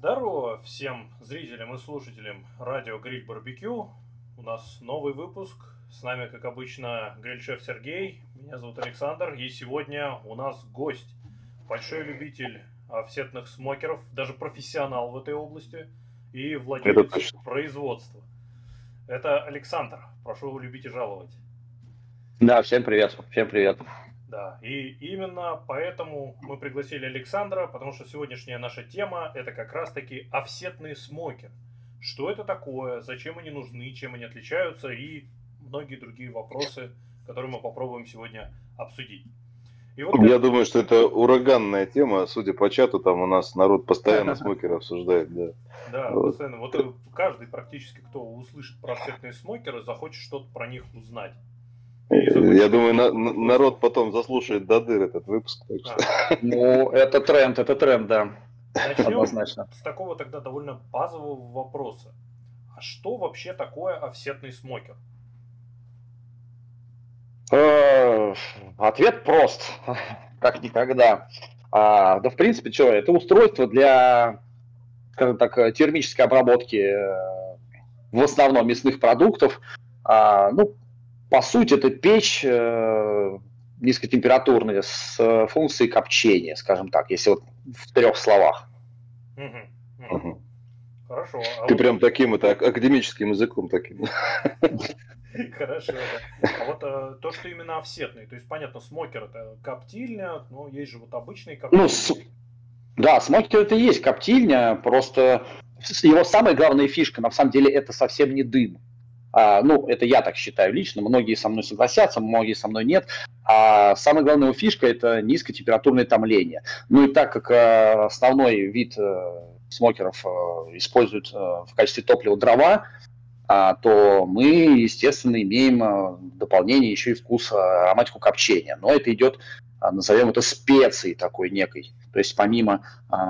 Здорово всем зрителям и слушателям радио Гриль Барбекю. У нас новый выпуск. С нами, как обычно, гриль-шеф Сергей. Меня зовут Александр. И сегодня у нас гость. Большой любитель офсетных смокеров, даже профессионал в этой области и владелец производства. Это Александр. Прошу любить и жаловать. Да, всем привет. Всем привет. Да, и именно поэтому мы пригласили Александра, потому что сегодняшняя наша тема это как раз-таки офсетные смокеры. Что это такое, зачем они нужны, чем они отличаются и многие другие вопросы, которые мы попробуем сегодня обсудить. И вот Я думаю, что это ураганная тема, судя по чату, там у нас народ постоянно смокеры обсуждает, да. Да, вот. постоянно. Вот каждый практически, кто услышит про офсетные смокеры, захочет что-то про них узнать. Я думаю, на, народ потом заслушает до дыр этот выпуск. Так что. А. Ну, это тренд, это тренд, да. Начнем Однозначно. с такого тогда довольно базового вопроса. А что вообще такое офсетный смокер? Э, ответ прост, как никогда. А, да, в принципе, что, это устройство для, скажем так, термической обработки э, в основном мясных продуктов. А, ну, по сути, это печь э, низкотемпературная с э, функцией копчения, скажем так, если вот в трех словах. Хорошо. А Ты вот... прям таким это академическим языком таким. Хорошо, да. А вот а, то, что именно офсетный, то есть, понятно, смокер это коптильня, но есть же вот обычный коптильня. Ну, с... Да, смокер это и есть коптильня, просто его самая главная фишка, на самом деле, это совсем не дым. А, ну, это я так считаю лично, многие со мной согласятся, многие со мной нет. А самая главная фишка – это низкотемпературное томление. Ну и так как а, основной вид а, смокеров а, используют в качестве топлива дрова, а, то мы, естественно, имеем дополнение еще и вкус ароматику копчения. Но это идет, назовем это специей такой некой. То есть помимо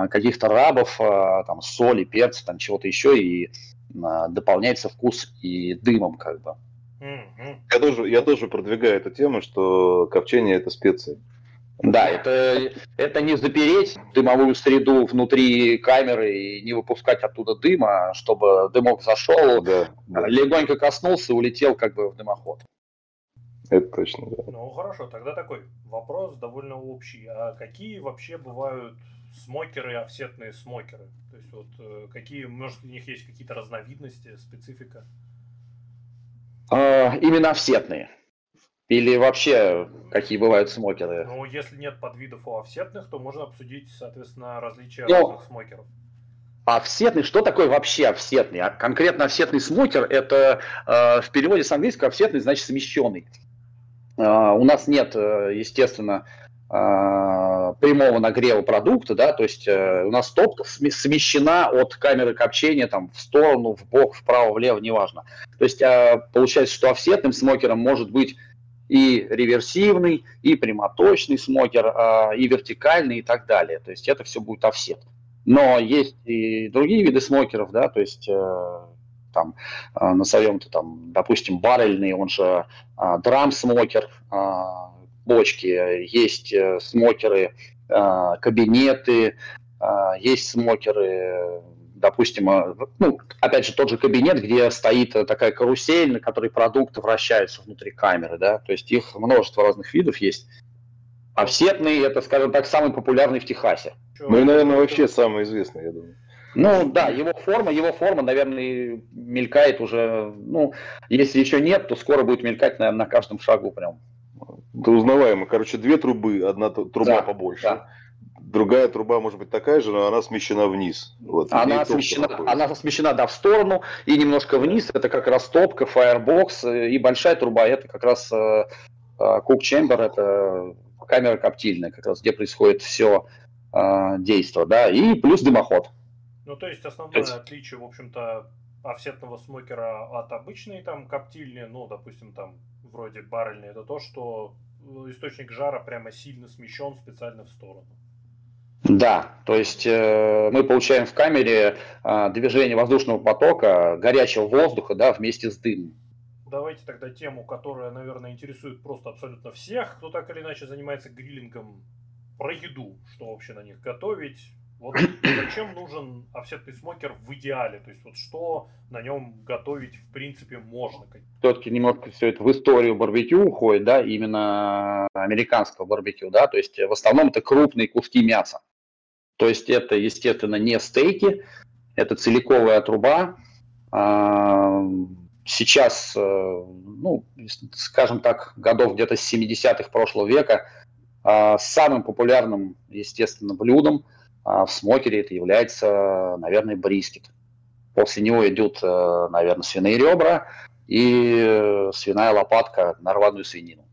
каких-то рабов, там, соли, перца, там чего-то еще и дополняется вкус и дымом как бы. Я тоже, я тоже продвигаю эту тему, что копчение это специи. Да, это, это не запереть дымовую среду внутри камеры и не выпускать оттуда дыма, чтобы дымок зашел, да, да. легонько коснулся и улетел как бы в дымоход. Это точно, да. Ну хорошо, тогда такой вопрос довольно общий. А какие вообще бывают смокеры, офсетные смокеры? То есть вот э, какие, может, у них есть какие-то разновидности, специфика? А, именно офсетные. Или вообще какие бывают смокеры? Ну, если нет подвидов у офсетных, то можно обсудить, соответственно, различия Но... разных смокеров. Офсетный, что такое вообще офсетный? А конкретно офсетный смокер, это э, в переводе с английского офсетный значит смещенный. Э, у нас нет, э, естественно, прямого нагрева продукта, да, то есть э, у нас топка смещена от камеры копчения там в сторону, в бок, вправо, влево, неважно. То есть э, получается, что офсетным смокером может быть и реверсивный, и прямоточный смокер, э, и вертикальный и так далее. То есть это все будет офсет. Но есть и другие виды смокеров, да, то есть там назовем-то там, допустим, баррельный, он же драм-смокер, бочки, есть э, смокеры, а, кабинеты, а, есть смокеры, допустим, ну, опять же, тот же кабинет, где стоит такая карусель, на которой продукты вращаются внутри камеры, да, то есть их множество разных видов есть. А это, скажем так, самый популярный в Техасе. Ну и, наверное, вообще самый известный, я думаю. Ну да, его форма, его форма, наверное, мелькает уже, ну, если еще нет, то скоро будет мелькать, наверное, на каждом шагу прям. Это узнаваемо. Короче, две трубы, одна труба да, побольше. Да. Другая труба может быть такая же, но она смещена вниз. Вот, она, смещена, она смещена, да, в сторону и немножко вниз. Это как раз топка, фаербокс. И большая труба, это как раз э, э, cook chamber, это камера коптильная, как раз где происходит все э, действие, да, и плюс дымоход. Ну, то есть основное есть... отличие, в общем-то, офсетного смокера от обычной там коптильни, ну, допустим, там вроде баррельной, это то, что э, источник жара прямо сильно смещен специально в сторону. Да, то есть э, мы получаем в камере э, движение воздушного потока, горячего воздуха, да, вместе с дымом. Давайте тогда тему, которая, наверное, интересует просто абсолютно всех, кто так или иначе занимается гриллингом, про еду, что вообще на них готовить, Вот зачем нужен офсетный смокер в идеале? То есть вот что на нем готовить в принципе можно? Все-таки немножко все это в историю барбекю уходит, да, именно американского барбекю, да, то есть в основном это крупные куски мяса. То есть это, естественно, не стейки, это целиковая труба. А, сейчас, э, ну, скажем так, годов где-то с 70-х прошлого века а, самым популярным, естественно, блюдом – в смокере это является, наверное, брискет. После него идут, э, наверное, свиные ребра и э, свиная лопатка на рваную свинину.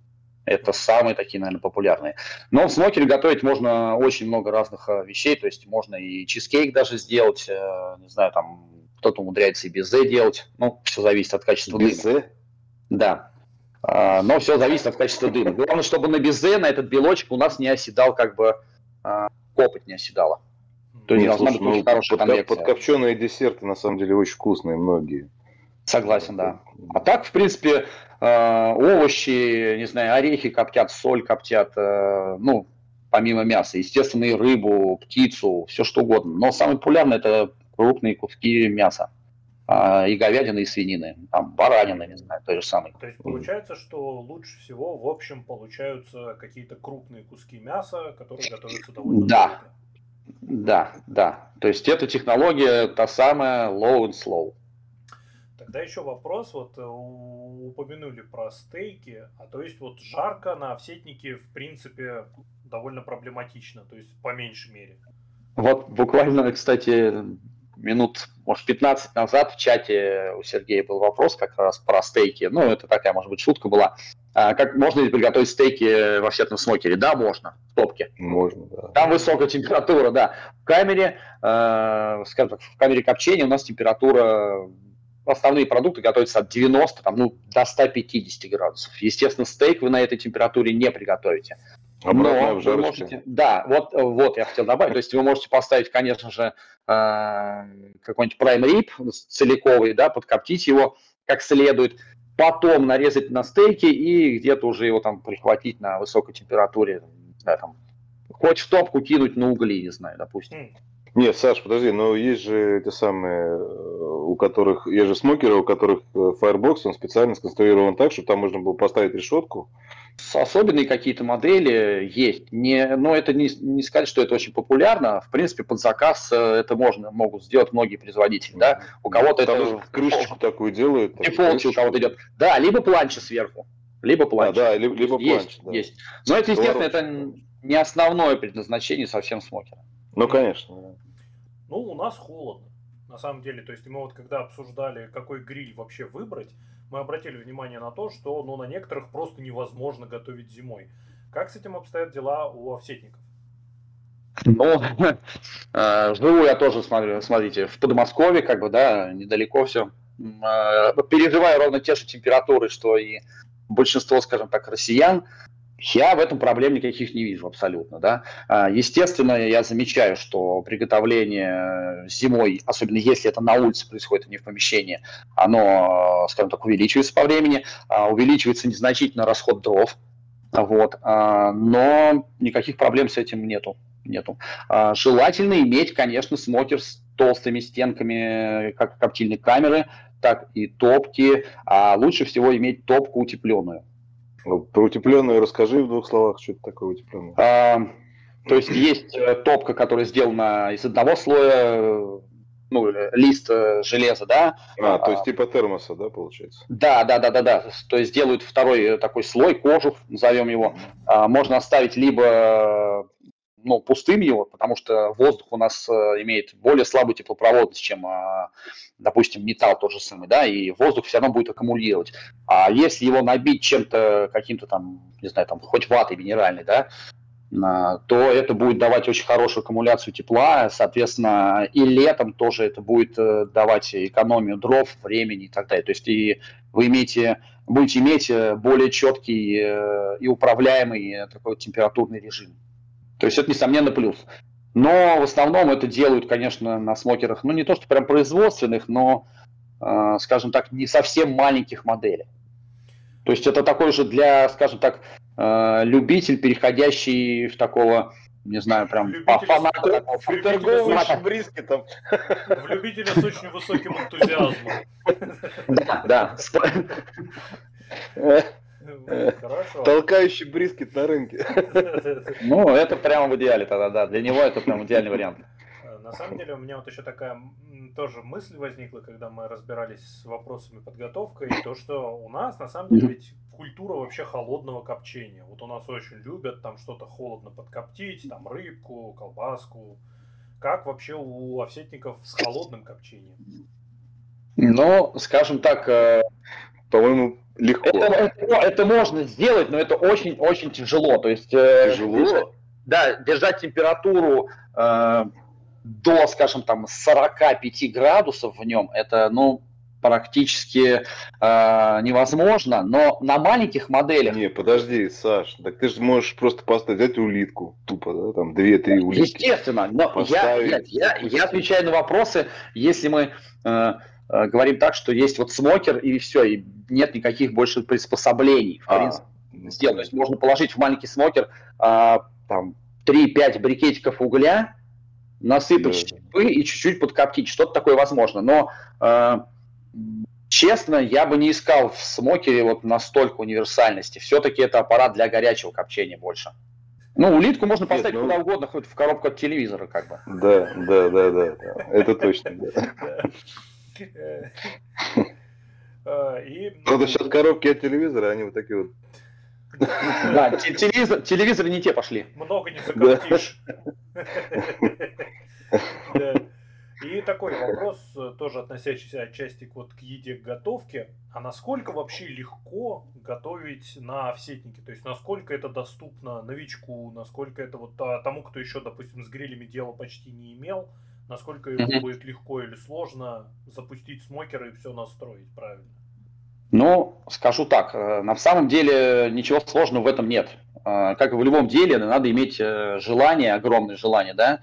Это самые такие, наверное, популярные. Но в смокере готовить можно очень много разных э, вещей. То есть можно и чизкейк даже сделать. Не знаю, там кто-то умудряется и безе делать. Ну, все зависит от качества безе? дыма. Да. А, но все зависит от качества дыма. Главное, чтобы на безе, на этот белочек у нас не оседал как бы а, копоть не оседала. То есть Нет, слушай, ну, хорошая под, Подкопченые десерты на самом деле очень вкусные многие. Согласен, да. А так, в принципе, э, овощи, не знаю, орехи коптят, соль коптят, э, ну, помимо мяса, естественно, и рыбу, птицу, все что угодно. Но самое популярное это крупные куски мяса. Э, и говядины, и свинины, там, баранины, не знаю, то же самое. То есть получается, что лучше всего, в общем, получаются какие-то крупные куски мяса, которые готовятся довольно да. долго. Да, да. То есть эта технология та самая low and slow. Тогда еще вопрос, вот э, упомянули про стейки, а то есть вот жарко на овсетнике в принципе довольно проблематично, то есть по меньшей мере. Вот буквально, кстати, минут, может, 15 назад в чате у Сергея был вопрос как раз про стейки. Ну, это такая, может быть, шутка была. А как можно ли приготовить стейки во всетном смокере? Да, можно, в топке. Можно, да. Там высокая температура, да. В камере, э, скажем так, в камере копчения у нас температура основные продукты готовятся от 90 там, ну, до 150 градусов. Естественно, стейк вы на этой температуре не приготовите. Обратная Но вы можете, да, вот, вот я хотел добавить. То есть вы можете поставить, конечно же, э, какой-нибудь prime rib целиковый, да, подкоптить его как следует, потом нарезать на стейки и где-то уже его там прихватить на высокой температуре, знаю, там, хоть в топку кинуть на угли, не знаю, допустим. Нет, Саш, подожди, но есть же эти самые, э, у которых, есть же смокеры, у которых э, Firebox, он специально сконструирован так, что там можно было поставить решетку, Особенные какие-то модели есть, не, но это не, не сказать, что это очень популярно. В принципе, под заказ э, это можно, могут сделать многие производители. Да? У кого-то это... Крышечку Пол... такую делают. И полчи у кого-то идет. Да, либо планча сверху. Либо планча. А, да, либо, либо есть, планча. Да. Есть. Но это, естественно, это не основное предназначение совсем смокера. Ну, конечно. Ну, у нас холодно. На самом деле, то есть мы вот когда обсуждали, какой гриль вообще выбрать, мы обратили внимание на то, что ну, на некоторых просто невозможно готовить зимой. Как с этим обстоят дела у овсетников? Ну, э, живу я тоже, смотрите, в Подмосковье, как бы, да, недалеко все. Э, переживаю ровно те же температуры, что и большинство, скажем так, россиян. Я в этом проблем никаких не вижу абсолютно. Да? А, естественно, я замечаю, что приготовление зимой, особенно если это на улице происходит, а не в помещении, оно, скажем так, увеличивается по времени, а, увеличивается незначительно расход дров, вот, а, но никаких проблем с этим нету. нету. Желательно иметь, конечно, смотр с толстыми стенками, как коптильной камеры, так и топки, а лучше всего иметь топку утепленную. Ну, про утепленную расскажи в двух словах, что это такое утепленное. А, то есть есть э, топка, которая сделана из одного слоя, ну, лист э, железа, да. А, то есть а, типа термоса, да, получается? Да, да, да, да, да. То есть делают второй э, такой слой, кожух, назовем его. А, можно оставить либо ну, пустым его, потому что воздух у нас э, имеет более слабую теплопроводность, чем, э, допустим, металл тот же самый, да, и воздух все равно будет аккумулировать. А если его набить чем-то, каким-то там, не знаю, там, хоть ватой минеральной, да, то это будет давать очень хорошую аккумуляцию тепла, соответственно, и летом тоже это будет э, давать экономию дров, времени и так далее. То есть и вы имеете, будете иметь э, более четкий и управляемый такой температурный режим. То есть это, несомненно, плюс. Но в основном это делают, конечно, на смокерах, ну не то, что прям производственных, но, э, скажем так, не совсем маленьких моделей. То есть это такой же для, скажем так, э, любитель, переходящий в такого не знаю, прям там. В любителя с очень высоким энтузиазмом. Да, да. Хорошо. Толкающий брискет на рынке. Ну, это прямо в идеале тогда, да. Для него это прям идеальный вариант. На самом деле у меня вот еще такая тоже мысль возникла, когда мы разбирались с вопросами подготовкой, то что у нас на самом деле ведь культура вообще холодного копчения. Вот у нас очень любят там что-то холодно подкоптить, там рыбку, колбаску. Как вообще у овсетников с холодным копчением? Ну, скажем так, э, По-моему, легко. это, это- это можно сделать, но это очень-очень тяжело. То есть, э, Тяжело. да, держать температуру э, до, скажем, там 45 градусов в нем, это, ну, практически э, невозможно. Но на маленьких моделях, Не, подожди, Саш, так ты же можешь просто поставить, взять улитку, тупо, да, там, две-три улитки. естественно, но я, нет, я, я отвечаю на вопросы, если мы э, э, говорим так, что есть вот смокер и все, и нет никаких больше приспособлений, в А, принципе. ну, сделать. То есть можно положить в маленький смокер а, там 3-5 брикетиков угля, насыпать Да. щепы и чуть-чуть подкоптить. Что-то такое возможно. Но а, честно, я бы не искал в смокере вот настолько универсальности. Все-таки это аппарат для горячего копчения больше. Ну, улитку можно Нет, поставить ну- куда угодно, хоть в коробку от телевизора, как бы. Да, да, да, да, да. Это точно. да. Э, э, И Правда, сейчас коробки от телевизора, они вот такие вот. Да, те- телевизор, телевизоры не те пошли. много не закоптишь. Да. И такой вопрос, э, тоже относящийся отчасти к, вот, к еде, к готовке. А насколько вообще легко готовить на овсетнике? То есть, насколько это доступно новичку, насколько это вот а, тому, кто еще, допустим, с грилями дела почти не имел, насколько ему Мгм. будет легко или сложно запустить смокер и все настроить правильно? Ну, скажу так, э, на самом деле ничего сложного в этом нет. Э, Как и в любом деле, надо иметь э, желание, огромное желание, да.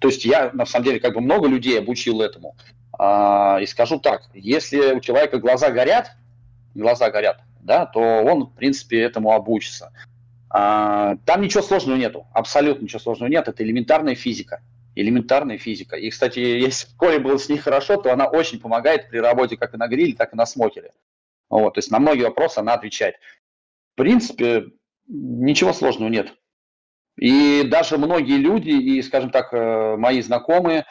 То есть я, на самом деле, как бы много людей обучил этому. А, И скажу так, если у человека глаза горят, глаза горят, да, то он, в принципе, этому обучится. А, Там ничего сложного нету, абсолютно ничего сложного нет, это элементарная физика. Элементарная физика. И, кстати, если Коле было с ней хорошо, то она очень помогает при работе как и на гриле, так и на смокере. Вот, то есть на многие вопросы она отвечает. В принципе, ничего сложного нет. И даже многие люди, и, скажем так, э, мои знакомые,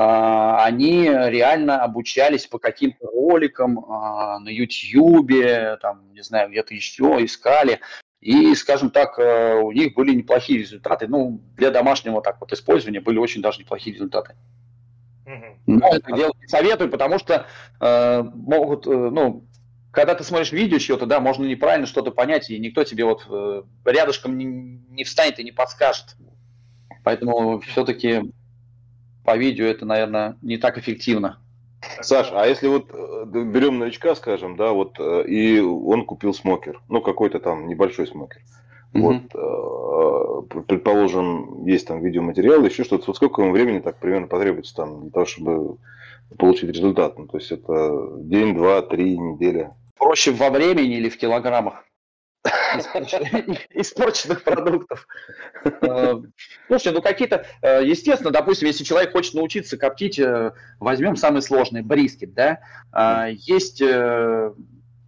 а, они реально обучались по каким-то роликам а, на Ютьюбе, там, не знаю, где-то еще искали. И, скажем так, э, у них были неплохие результаты. Ну, для домашнего так вот использования были очень даже неплохие результаты. Но это делать не советую, потому что э, могут, э, ну, когда ты смотришь видео чье-то, да, можно неправильно что-то понять, и никто тебе вот э, рядышком не, не встанет и не подскажет. Поэтому все-таки по видео это, наверное, не так эффективно. Саш, а если вот э, берем новичка, скажем, да, вот, э, и он купил смокер, ну, какой-то там небольшой смокер. Вот, э, предположим, есть там видеоматериал, еще что-то. Вот сколько ему времени так примерно потребуется там для того, чтобы получить результат? Ну, то есть это день, два, три, неделя. Проще во времени или в килограммах испорченных- продуктов. Э, Слушай, ну какие-то, э, естественно, допустим, если человек хочет научиться коптить, э, возьмем самый сложный брискет, да, есть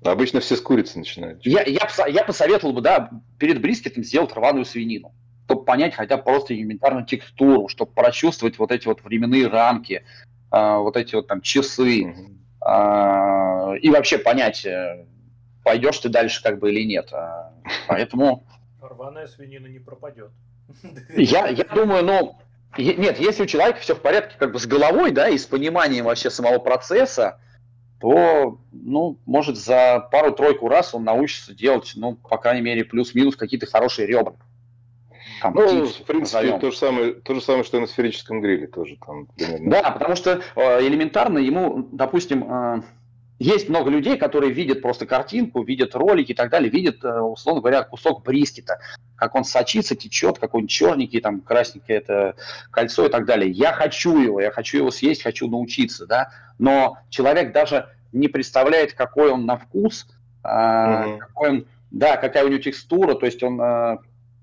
Обычно все с курицы начинают. Я, я, я посоветовал бы, да, перед брискетом сделать рваную свинину, чтобы понять хотя бы просто элементарную текстуру, чтобы прочувствовать вот эти вот временные рамки, вот эти вот там часы, и вообще понять, пойдешь ты дальше как бы или нет. А, Поэтому Рваная свинина не пропадет. я, я думаю, ну, нет, если у человека все в порядке как бы с головой, да, и с пониманием вообще самого процесса, то, ну, может, за пару-тройку раз он научится делать, ну, по крайней мере, плюс-минус какие-то хорошие ребра. Там, Ну, птицу, в принципе, назовем. то же, самое, то же самое, что и на сферическом гриле тоже там примерно. Да, потому что э, элементарно ему, допустим, э, есть много людей, которые видят просто картинку, видят ролики и так далее, видят, э, условно говоря, кусок брискета, как он сочится, течет, какой он черненький, там, красненькое это кольцо и так далее. Я хочу его, я хочу его съесть, хочу научиться, да, но человек даже не представляет, какой он на вкус, э, Мгм. какой он, да, какая у него текстура, то есть он э,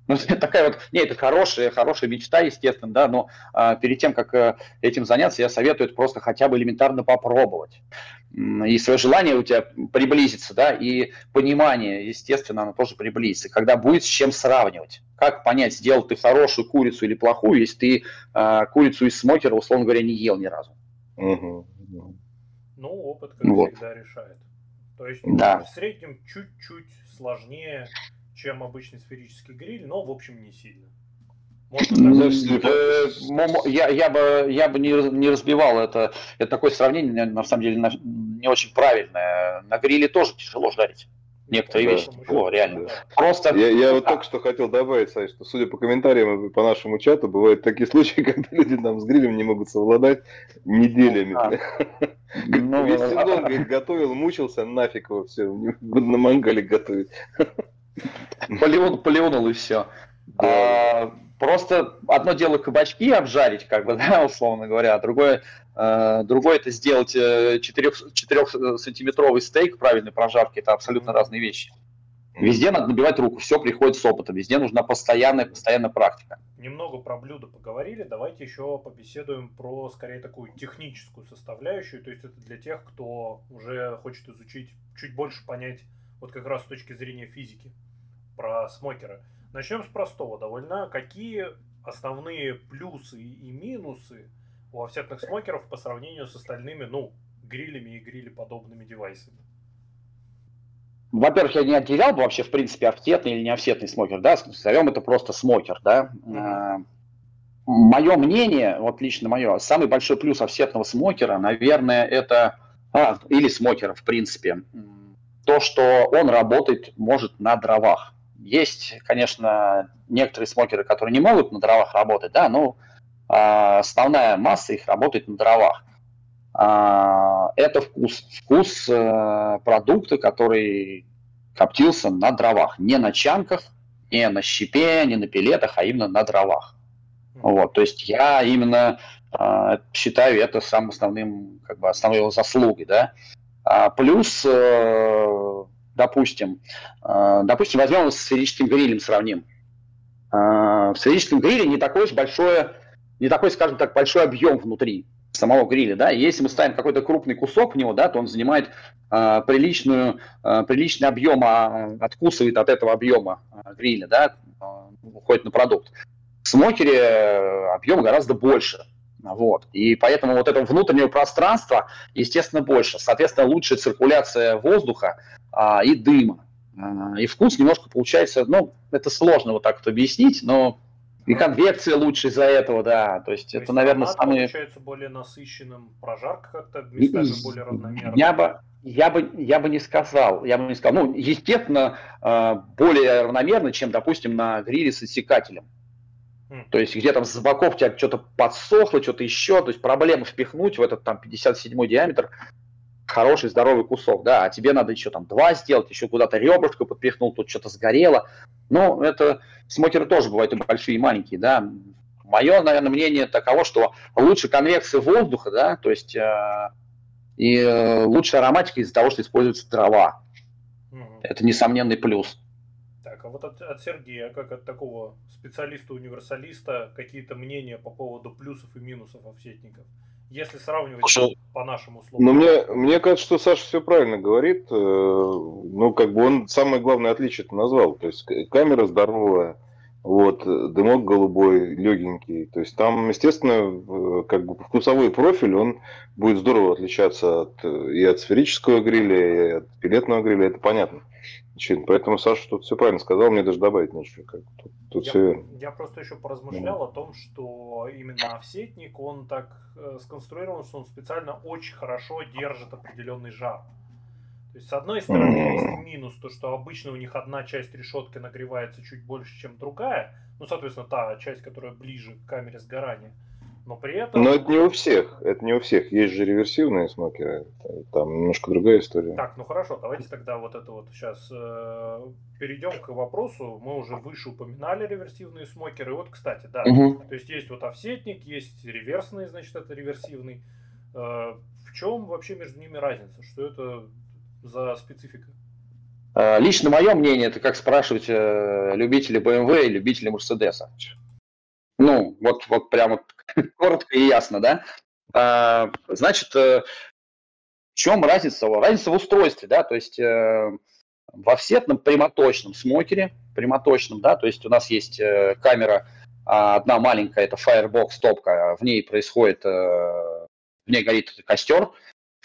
Ну, это такая вот, не, это хорошая, хорошая мечта, естественно, да, но а, перед тем, как а, этим заняться, я советую это просто хотя бы элементарно попробовать. И свое желание у тебя приблизится, да, и понимание, естественно, оно тоже приблизится. Когда будет с чем сравнивать. Как понять, сделал ты хорошую курицу или плохую, если ты а, курицу из смокера, условно говоря, не ел ни разу. Угу. Ну, опыт, как вот. всегда, решает. То есть да. в среднем чуть-чуть сложнее чем обычный сферический гриль, но, в общем, не сильно. Ну, э, я, я бы, я бы не, не разбивал это. Это такое сравнение, на самом деле, не очень правильное. На гриле тоже тяжело жарить. Некоторые да, вещи тяжело, реально. Да. Просто... Я, я вот только что хотел добавить, Саш, что судя по комментариям и по нашему чату, бывают такие случаи, когда люди там с грилем не могут совладать неделями. Ну, Весь а, сезон, говорит, готовил, мучился, нафиг его все, на мангале готовить. Полеон, полеонул и все. А, просто одно дело кабачки обжарить, как бы, да, условно говоря, а другое, а, другое это сделать 4, 4 сантиметровый стейк правильной прожарки, это абсолютно разные вещи. Везде надо набивать руку, все приходит с опытом, везде нужна постоянная, постоянная практика. Немного про блюдо поговорили, давайте еще побеседуем про, скорее, такую техническую составляющую, то есть это для тех, кто уже хочет изучить, чуть больше понять, вот как раз с точки зрения физики про смокеры. Начнем с простого довольно. Какие основные плюсы и минусы у офсетных смокеров по сравнению с остальными, ну, грилями и грилеподобными девайсами? Во-первых, я не отделял бы вообще, в принципе, офсетный или не офсетный смокер, да, назовем это просто смокер, да. Mm-hmm. Мое мнение, вот лично мое, самый большой плюс офсетного смокера, наверное, это, а, или смокера, в принципе, то, что он работает, может, на дровах. Есть, конечно, некоторые смокеры, которые не могут на дровах работать, да, но а, основная масса их работает на дровах. А, это вкус. Вкус а, продукта, который коптился на дровах. Не на чанках, не на щепе, не на пилетах, а именно на дровах. Вот, то есть я именно э, считаю это самым основным, как бы основной его заслугой, да. А, плюс э, допустим, э, допустим, возьмем с сферическим грилем сравним. Э, в сферическом гриле не такой уж большое, не такой, скажем так, большой объем внутри самого гриля, да, если мы ставим какой-то крупный кусок в него, да, то он занимает э, приличную, э, приличный объем, а, откусывает от этого объема э, гриля, да, э, уходит на продукт. В смокере объем гораздо больше, вот. И поэтому вот этого внутреннего пространства, естественно, больше. Соответственно, лучшая циркуляция воздуха а, и дыма. А, и вкус немножко получается, ну, это сложно вот так вот объяснить, но и конвекция лучше из-за этого, да. То есть То это, есть наверное, самые... получается более насыщенным, прожарка как-то местами и, более равномерная. Я бы, я бы, я бы не сказал, я бы не сказал. Ну, естественно, а, более равномерно, чем, допустим, на гриле с иссякателем. То есть где-то с боков у тебя что-то подсохло, что-то еще, то есть проблема впихнуть в этот там 57 диаметр хороший здоровый кусок, да, а тебе надо еще там два сделать, еще куда-то ребрышко подпихнул, тут что-то сгорело. Ну, это смокеры тоже бывают и большие, и маленькие, да. Мое, наверное, мнение таково, что лучше конвекция воздуха, да, то есть э, и э, лучшая ароматика из-за того, что используются дрова. Угу. Это несомненный плюс. Так, а вот от, от Сергея, как от такого специалиста-универсалиста, какие-то мнения по поводу плюсов и минусов офсетников? Если сравнивать Слушай, по нашему слову. Ну, мне, мне кажется, что Саша все правильно говорит. Э, ну, как бы он самое главное отличие назвал. То есть камера здоровая, вот, дымок голубой, легенький. То есть там, естественно, как бы вкусовой профиль, он будет здорово отличаться от, и от сферического гриля, и от пилетного гриля, это понятно. Значит, поэтому Саша тут все правильно сказал, мне даже добавить нечего. Как, тут, тут я, все я просто еще поразмышлял mm. о том, что именно офсетник, он так э, сконструирован, что он специально очень хорошо держит определенный жар. То есть, с одной стороны, есть минус, то, что обычно у них одна часть решетки нагревается чуть больше, чем другая. Ну, соответственно, та часть, которая ближе к камере сгорания но при этом... Но это не у всех, это не у всех. Есть же реверсивные смокеры, там немножко другая история. Так, ну хорошо, давайте тогда вот это вот сейчас э, перейдем к вопросу. Мы уже выше упоминали реверсивные смокеры. Вот, кстати, да, угу. то есть есть вот офсетник, есть реверсный, значит, это реверсивный. Э, в чем вообще между ними разница? Что это за специфика? Э, лично мое мнение, это как спрашивать э, любителей BMW и любителей Mercedes. Ну, вот, вот прямо коротко и ясно, да? А, значит, в чем разница? Разница в устройстве, да, то есть в офсетном прямоточном смокере, прямоточном, да, то есть у нас есть камера а, одна маленькая, это Firebox топка, в ней происходит, в ней горит костер,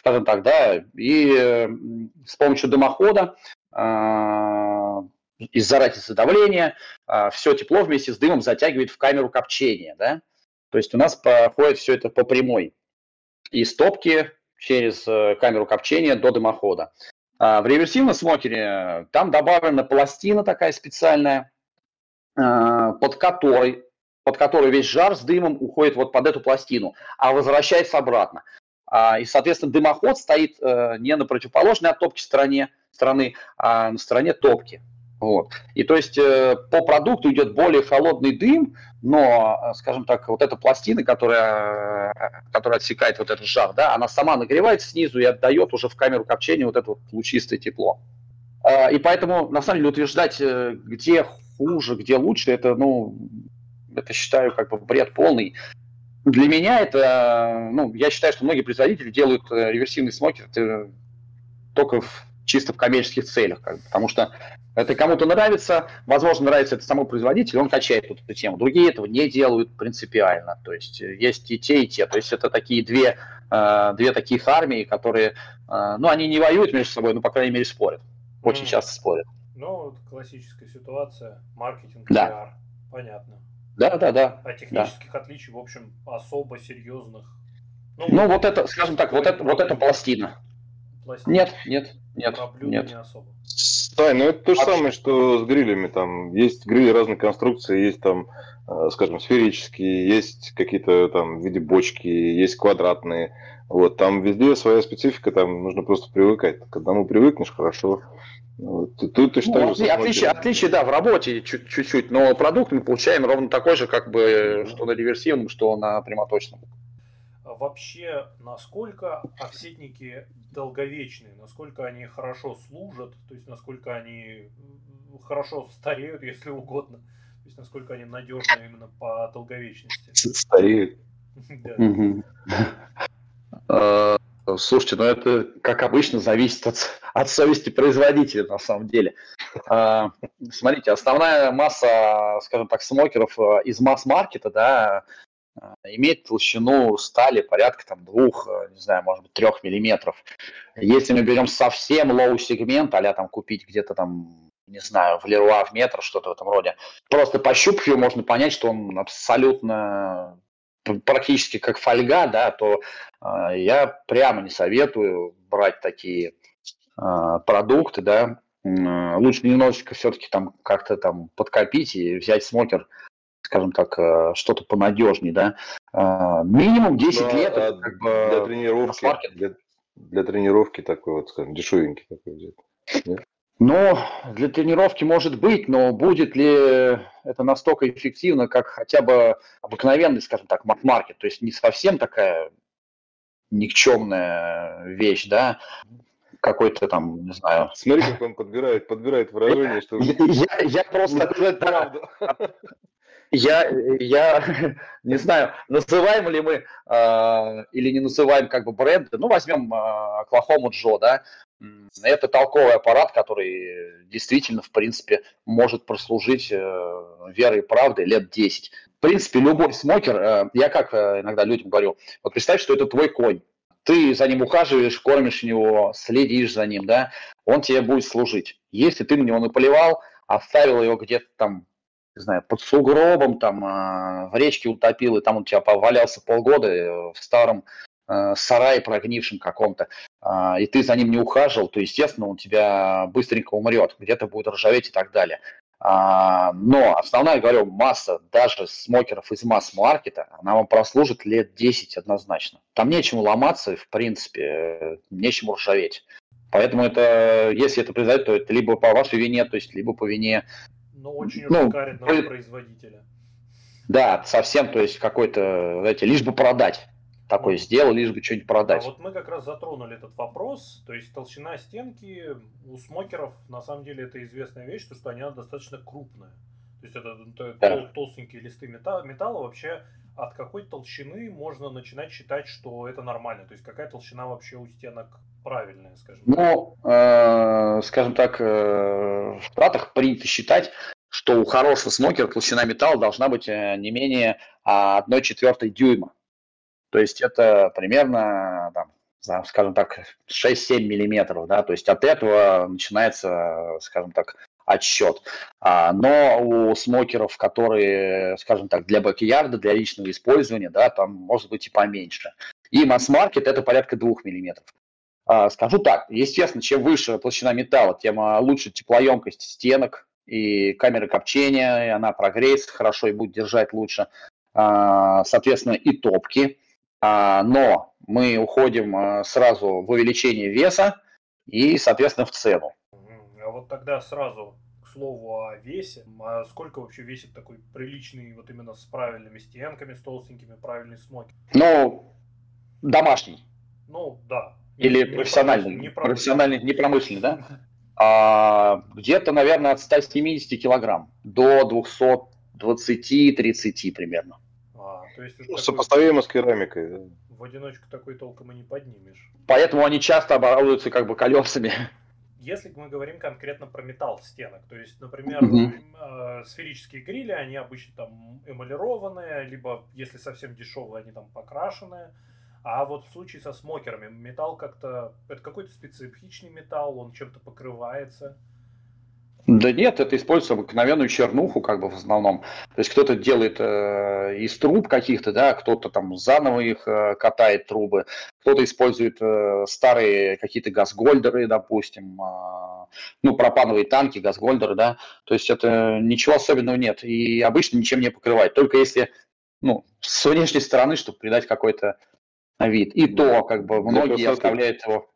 скажем так, да, и с помощью дымохода а, из-за разницы давления а, все тепло вместе с дымом затягивает в камеру копчения, да, то есть у нас проходит все это по прямой из топки через э, камеру копчения до дымохода. А в реверсивном смокере там добавлена пластина такая специальная, под которой, под которой весь жар с дымом уходит вот под эту пластину, а возвращается обратно. И, соответственно, дымоход стоит э, не на противоположной от топки стороне, страны, а на стороне топки. Вот. И то есть э, по продукту идет более холодный дым, но, э, скажем так, вот эта пластина, которая, э, которая отсекает вот этот жар, да, она сама нагревается снизу и отдает уже в камеру копчения вот это вот лучистое тепло. Э, и поэтому, на самом деле, утверждать, где хуже, где лучше, это, ну, это считаю как бы бред полный. Для меня это, ну, я считаю, что многие производители делают э, реверсивный смокер только в чисто в коммерческих целях, как бы, потому что это кому-то нравится, возможно, нравится это самому производителю, он качает вот эту тему. Другие этого не делают принципиально, то есть э, есть и те, и те. То есть это такие две, э, две таких армии, которые, э, ну, они не воюют между собой, но, по крайней мере, спорят. Очень mm. часто спорят. Ну, вот классическая ситуация, маркетинг, да. PR, понятно. Да, да, да. А технических да. отличий, в общем, особо серьезных. Ну, ну вот это, скажем так, вот это, вот эта пластина. пластина. Нет, нет, нет, нет. не особо. Стай, ну это то же самое, что с грилями. Там есть грили разной конструкции, есть там, э, скажем, сферические, есть какие-то там в виде бочки, есть квадратные. Вот, там везде своя специфика, там нужно просто привыкать. К одному привыкнешь, хорошо. Вот. Тут точно ну, же отличие, отличие, да, в работе чуть-чуть, но продукт мы получаем ровно такой же, как бы, что на реверсивном, что на прямоточном вообще, насколько офсетники долговечные, насколько они хорошо служат, то есть насколько они хорошо стареют, если угодно, то есть насколько они надежны именно по долговечности. Стареют. А, слушайте, ну это, как обычно, зависит от, от совести производителя, на самом деле. А, смотрите, основная масса, скажем так, смокеров а, из масс-маркета, да, имеет толщину стали порядка там двух, э, не знаю, может быть, трех миллиметров. Если мы берем совсем low сегмент, а там купить где-то там, не знаю, в Леруа в метр, что-то в этом роде, просто пощупав его, можно понять, что он абсолютно практически как фольга, да, то э, я прямо не советую брать такие э, продукты, да, э, лучше немножечко все-таки там как-то там подкопить и взять смокер скажем так, э, что-то понадежнее, да, э, минимум 10 Но, лет. А как бы, для тренировки, для, для тренировки такой вот, скажем, дешевенький такой взять. Ну, для тренировки может быть, но будет ли это настолько эффективно, как хотя бы обыкновенный, скажем так, маркет, то есть не совсем такая никчемная вещь, да, какой-то там, не знаю. Смотри, как он подбирает, подбирает выражение, что... Я, я, я просто... Я, я не знаю, называем ли мы э, или не называем как бы бренды. Ну, возьмем э, Oklahoma Джо, да. Это толковый аппарат, который действительно, в принципе, может прослужить э, верой и правдой лет 10. В принципе, любой смокер, э, я как э, иногда людям говорю, вот представь, что это твой конь. Ты за ним ухаживаешь, кормишь его, следишь за ним, да, он тебе будет служить. Если ты на него наполивал, оставил его где-то там не знаю, под сугробом, там, э, в речке утопил, и там он тебя повалялся полгода э, в старом э, сарае прогнившем каком-то, э, и ты за ним не ухаживал, то, естественно, он тебя быстренько умрет, где-то будет ржаветь и так далее. А, но основная, говорю, масса даже смокеров из масс-маркета, она вам прослужит лет 10 однозначно. Там нечему ломаться, в принципе, нечему ржаветь. Поэтому это, если это произойдет, то это либо по вашей вине, то есть либо по вине но очень ну, шикарного производителя. Да, совсем, то есть какой-то, знаете, лишь бы продать такое ну, сделал, лишь бы что-нибудь продать. А вот мы как раз затронули этот вопрос, то есть толщина стенки у смокеров, на самом деле, это известная вещь, то, что она достаточно крупная. То есть это, это да. толстенькие листы металла, металла вообще от какой толщины можно начинать считать, что это нормально? То есть какая толщина вообще у стенок правильная, скажем так? Ну, э, скажем так, э, в Штатах принято считать, что у хорошего смокера толщина металла должна быть э, не менее 1 четвертой дюйма. То есть это примерно, там, скажем так, 6-7 миллиметров, да, то есть от этого начинается, скажем так, отсчет. А, но у смокеров, которые, скажем так, для бэк-ярда, для личного использования, да, там может быть и поменьше. И масс-маркет это порядка 2 миллиметров. А, скажу так, естественно, чем выше толщина металла, тем а, лучше теплоемкость стенок и камеры копчения, и она прогреется хорошо и будет держать лучше. Соответственно, и топки. Но мы уходим сразу в увеличение веса и, соответственно, в цену. А вот тогда сразу к слову о весе. А сколько вообще весит такой приличный, вот именно с правильными стенками, с толстенькими, правильный смокер? Ну, домашний. Ну, да. Или не профессиональный. Не профессиональный, не промышленный, да? А, где-то, наверное, от 170 килограмм до 220-30 примерно. А, то есть ну, Сопоставимо с керамикой. В одиночку такой толком и не поднимешь. Поэтому они часто оборудуются как бы колесами. Если мы говорим конкретно про металл стенок, то есть, например, mm-hmm. э, сферические грили, они обычно там эмалированные, либо, если совсем дешевые, они там покрашенные. А вот в случае со смокерами металл как-то... Это какой-то специфичный металл, он чем-то покрывается. Да нет, это используется обыкновенную чернуху, как бы в основном. То есть кто-то делает э, из труб каких-то, да, кто-то там заново их э, катает трубы, кто-то использует э, старые какие-то газгольдеры, допустим, э, ну, пропановые танки, газгольдеры, да. То есть это ничего особенного нет. И обычно ничем не покрывает. Только если, ну, с внешней стороны, чтобы придать какой-то вид. И то, как бы, многие оставляют его...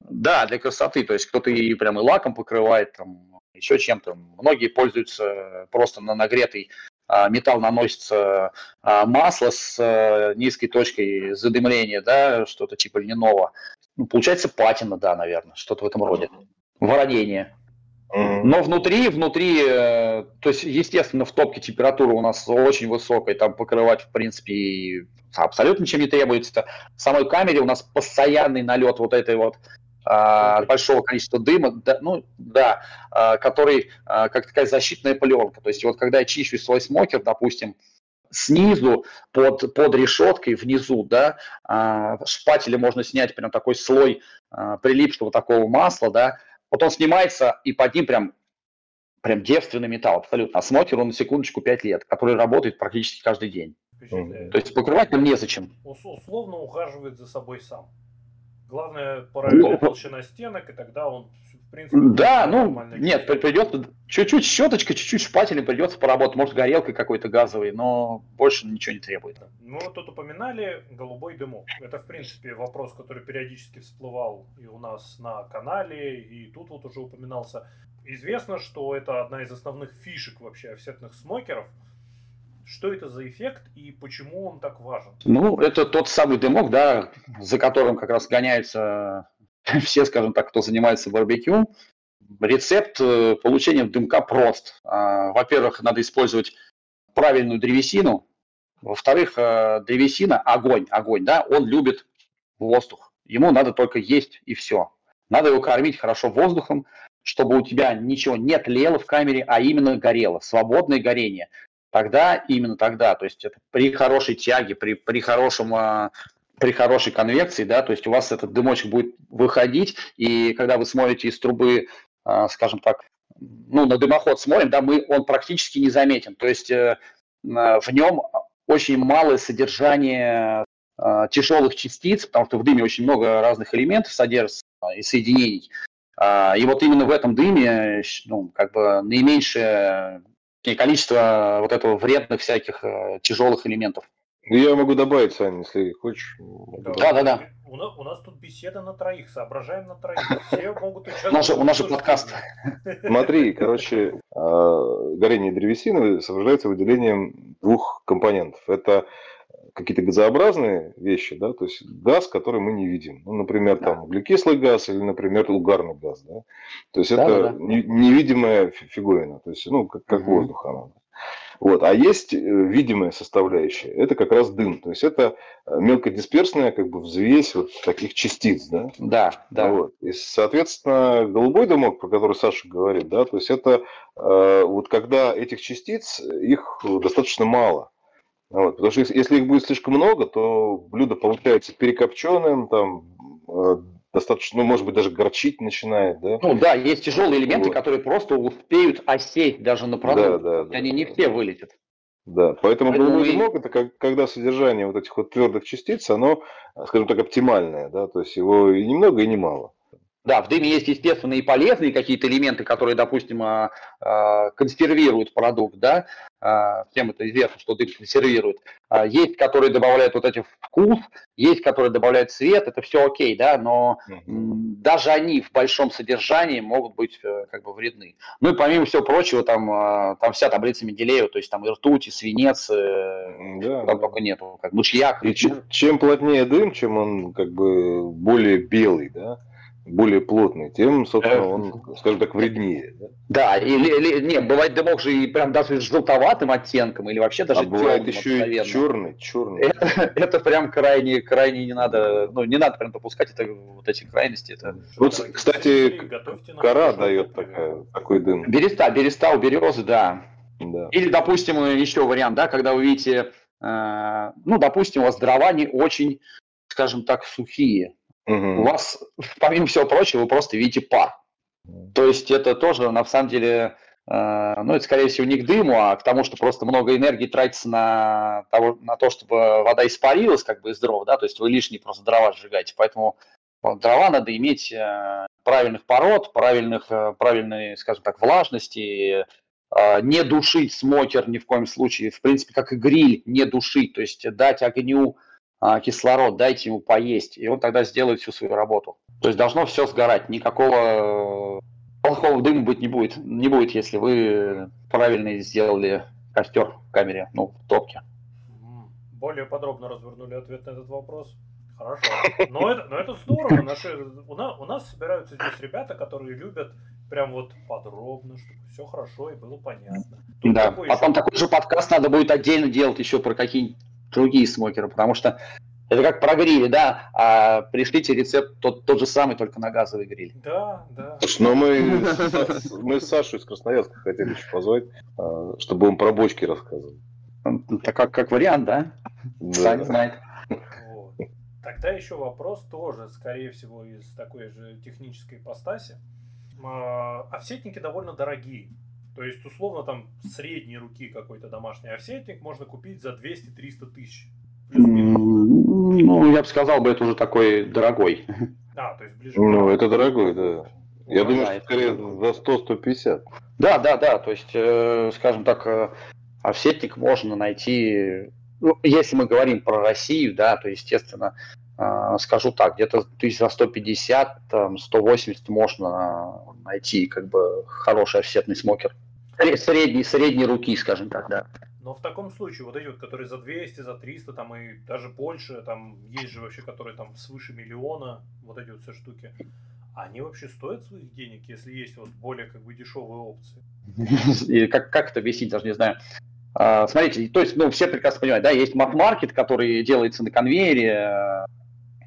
Да, для красоты. То есть кто-то и прям и лаком покрывает, там, еще чем-то. Многие пользуются просто на нагретый а, металл наносится а, масло с а, низкой точкой задымления, да, что-то типа льняного. Ну, получается патина, да, наверное, что-то в этом роде. Воронение. Но внутри, внутри, э, то есть, естественно, в топке температура у нас очень высокая, там покрывать, в принципе, абсолютно ничем не требуется. В самой камере у нас постоянный налет вот этой вот а, большого количества дыма, да, ну да, а, который а, как такая защитная пленка. То есть вот когда я чищу свой смокер, допустим, снизу под, под решеткой внизу, да, шпателя можно снять прям такой слой прилипшего такого масла, да, вот он снимается, и под ним прям прям девственный металл, абсолютно. А смокер, он на секундочку 5 лет, который работает практически каждый день. То есть покрывать нам незачем. Условно ухаживает за собой сам. Главное, правильная ну, толщина стенок, и тогда он, принципе... Да, ну, нет, придется чуть-чуть щеточкой, чуть-чуть шпателем придется поработать, может, горелкой какой-то газовой, но больше ничего не требует. Мы вот тут упоминали голубой дымок. Это, в принципе, вопрос, который периодически всплывал и у нас на канале, и тут вот уже упоминался. Известно, что это одна из основных фишек вообще офсетных смокеров – что это за эффект и почему он так важен? Ну, это тот самый дымок, да, за которым как раз гоняются все, скажем так, кто занимается барбекю. Рецепт э, получения дымка прост. А, во-первых, надо использовать правильную древесину. Во-вторых, э, древесина, огонь, огонь, да, он любит воздух. Ему надо только есть и все. Надо его кормить хорошо воздухом, чтобы у тебя ничего не тлело в камере, а именно горело, свободное горение тогда, именно тогда, то есть это при хорошей тяге, при, при хорошем а, при хорошей конвекции, да, то есть у вас этот дымочек будет выходить, и когда вы смотрите из трубы, а, скажем так, ну, на дымоход смотрим, да, мы, он практически не заметен, то есть э, в нем очень малое содержание э, тяжелых частиц, потому что в дыме очень много разных элементов содержится и соединений. И вот именно в этом дыме ну, как бы наименьшее количество вот этого вредных всяких э, тяжелых элементов. Ну, я могу добавить, Саня, если хочешь. Да, да, да. У нас, у нас тут беседа на троих, соображаем на троих. Все могут участвовать. У нас же подкаст. Смотри, короче, а, горение древесины сопровождается выделением двух компонентов. Это какие-то газообразные вещи, да, то есть газ, который мы не видим. Ну, например, да. там углекислый газ или, например, угарный газ, да. То есть да, это да, да. невидимая фиговина, то есть, ну, как, как угу. воздух она. Вот. А есть э, видимая составляющая, это как раз дым. То есть это э, мелкодисперсная как бы взвесь вот таких частиц. Да, да. да. Вот. И, соответственно, голубой дымок, про который Саша говорит, да, то есть это э, вот когда этих частиц, их достаточно мало. Вот, потому что если их будет слишком много, то блюдо получается перекопченным, там, достаточно, ну, может быть, даже горчить начинает, да? Ну да, есть тяжелые элементы, вот. которые просто успеют осесть даже на продукт. Да, да, Они да, не все вылетят. Да, поэтому, поэтому голубой дымок это как, когда содержание вот этих вот твердых частиц, оно, скажем так, оптимальное, да, то есть его и немного, и немало. Да, в дыме есть естественные и полезные какие-то элементы, которые, допустим, а, а, консервируют продукт, да, а, всем это известно, что дым консервирует. Есть, которые добавляют вот эти вкус, есть, которые добавляют цвет, это все окей, да, но mm-hmm. даже они в большом содержании могут быть э, как бы вредны. Ну и помимо всего прочего, там, там вся таблица Менделеева, то есть там и ртуть, и свинец, э, да, там да. только нету, как мышьяк. И чем, чем плотнее дым, чем он как бы более белый, да, более плотный, тем, собственно, он, скажем так, вреднее. Да, или, или не, бывает дымок же и прям даже с желтоватым оттенком, или вообще даже а бывает еще и черный, черный. Это, это прям крайне, крайне не надо, ну, не надо прям допускать это, вот эти крайности. Это... Вот, кстати, кора дает такая, такой дым. Береста, береста у березы, да. да. Или, допустим, еще вариант, да, когда вы видите, э, ну, допустим, у вас дрова не очень, скажем так, сухие, Угу. У вас, помимо всего прочего, вы просто видите пар. То есть это тоже, на самом деле, э, ну, это, скорее всего, не к дыму, а к тому, что просто много энергии тратится на, того, на то, чтобы вода испарилась как бы из дров, да, то есть вы лишние просто дрова сжигаете. Поэтому дрова надо иметь э, правильных пород, правильных, э, правильной, скажем так, влажности, не душить смокер ни в коем случае, в принципе, как и гриль, не душить, то есть дать огню кислород, дайте ему поесть, и он тогда сделает всю свою работу. То есть должно все сгорать, никакого э, плохого дыма быть не будет, не будет, если вы правильно сделали костер в камере, ну, в топке. Более подробно развернули ответ на этот вопрос. Хорошо. Но это, но это здорово. Наши, у, нас, у нас собираются здесь ребята, которые любят прям вот подробно, чтобы все хорошо и было понятно. Тут да, потом еще... такой же подкаст надо будет отдельно делать еще про какие-нибудь другие смокеры, потому что это как про грили, да, а пришлите рецепт тот, тот же самый, только на газовый гриль. Да, да. Слушай, ну мы, мы с Сашей из Красноярска хотели еще позвать, а, чтобы он про бочки рассказывал. Так как, как вариант, да? да. Сами знает. Вот. Тогда еще вопрос тоже, скорее всего, из такой же технической ипостаси. А, овсетники довольно дорогие. То есть, условно, там средней руки какой-то домашний овсетник можно купить за 200-300 тысяч. Ну, я бы сказал бы, это уже такой дорогой. А, то есть ближе. Ну, это дорогой, да. Я думаю, что скорее за 100-150. Да, да, да. То есть, э, скажем так, э, овсетник можно найти, ну, если мы говорим про Россию, да, то, естественно, э, скажу так, где-то тысяч за 150, там, 180 можно найти как бы хороший офсетный смокер. Средней, средней руки, скажем так, да. Но в таком случае, вот эти вот, которые за 200, за 300, там и даже больше, там есть же вообще, которые там свыше миллиона, вот эти вот все штуки, они вообще стоят своих денег, если есть вот более как бы дешевые опции? И как, как это объяснить, даже не знаю. А, смотрите, то есть, ну, все прекрасно понимают, да, есть маркет, который делается на конвейере,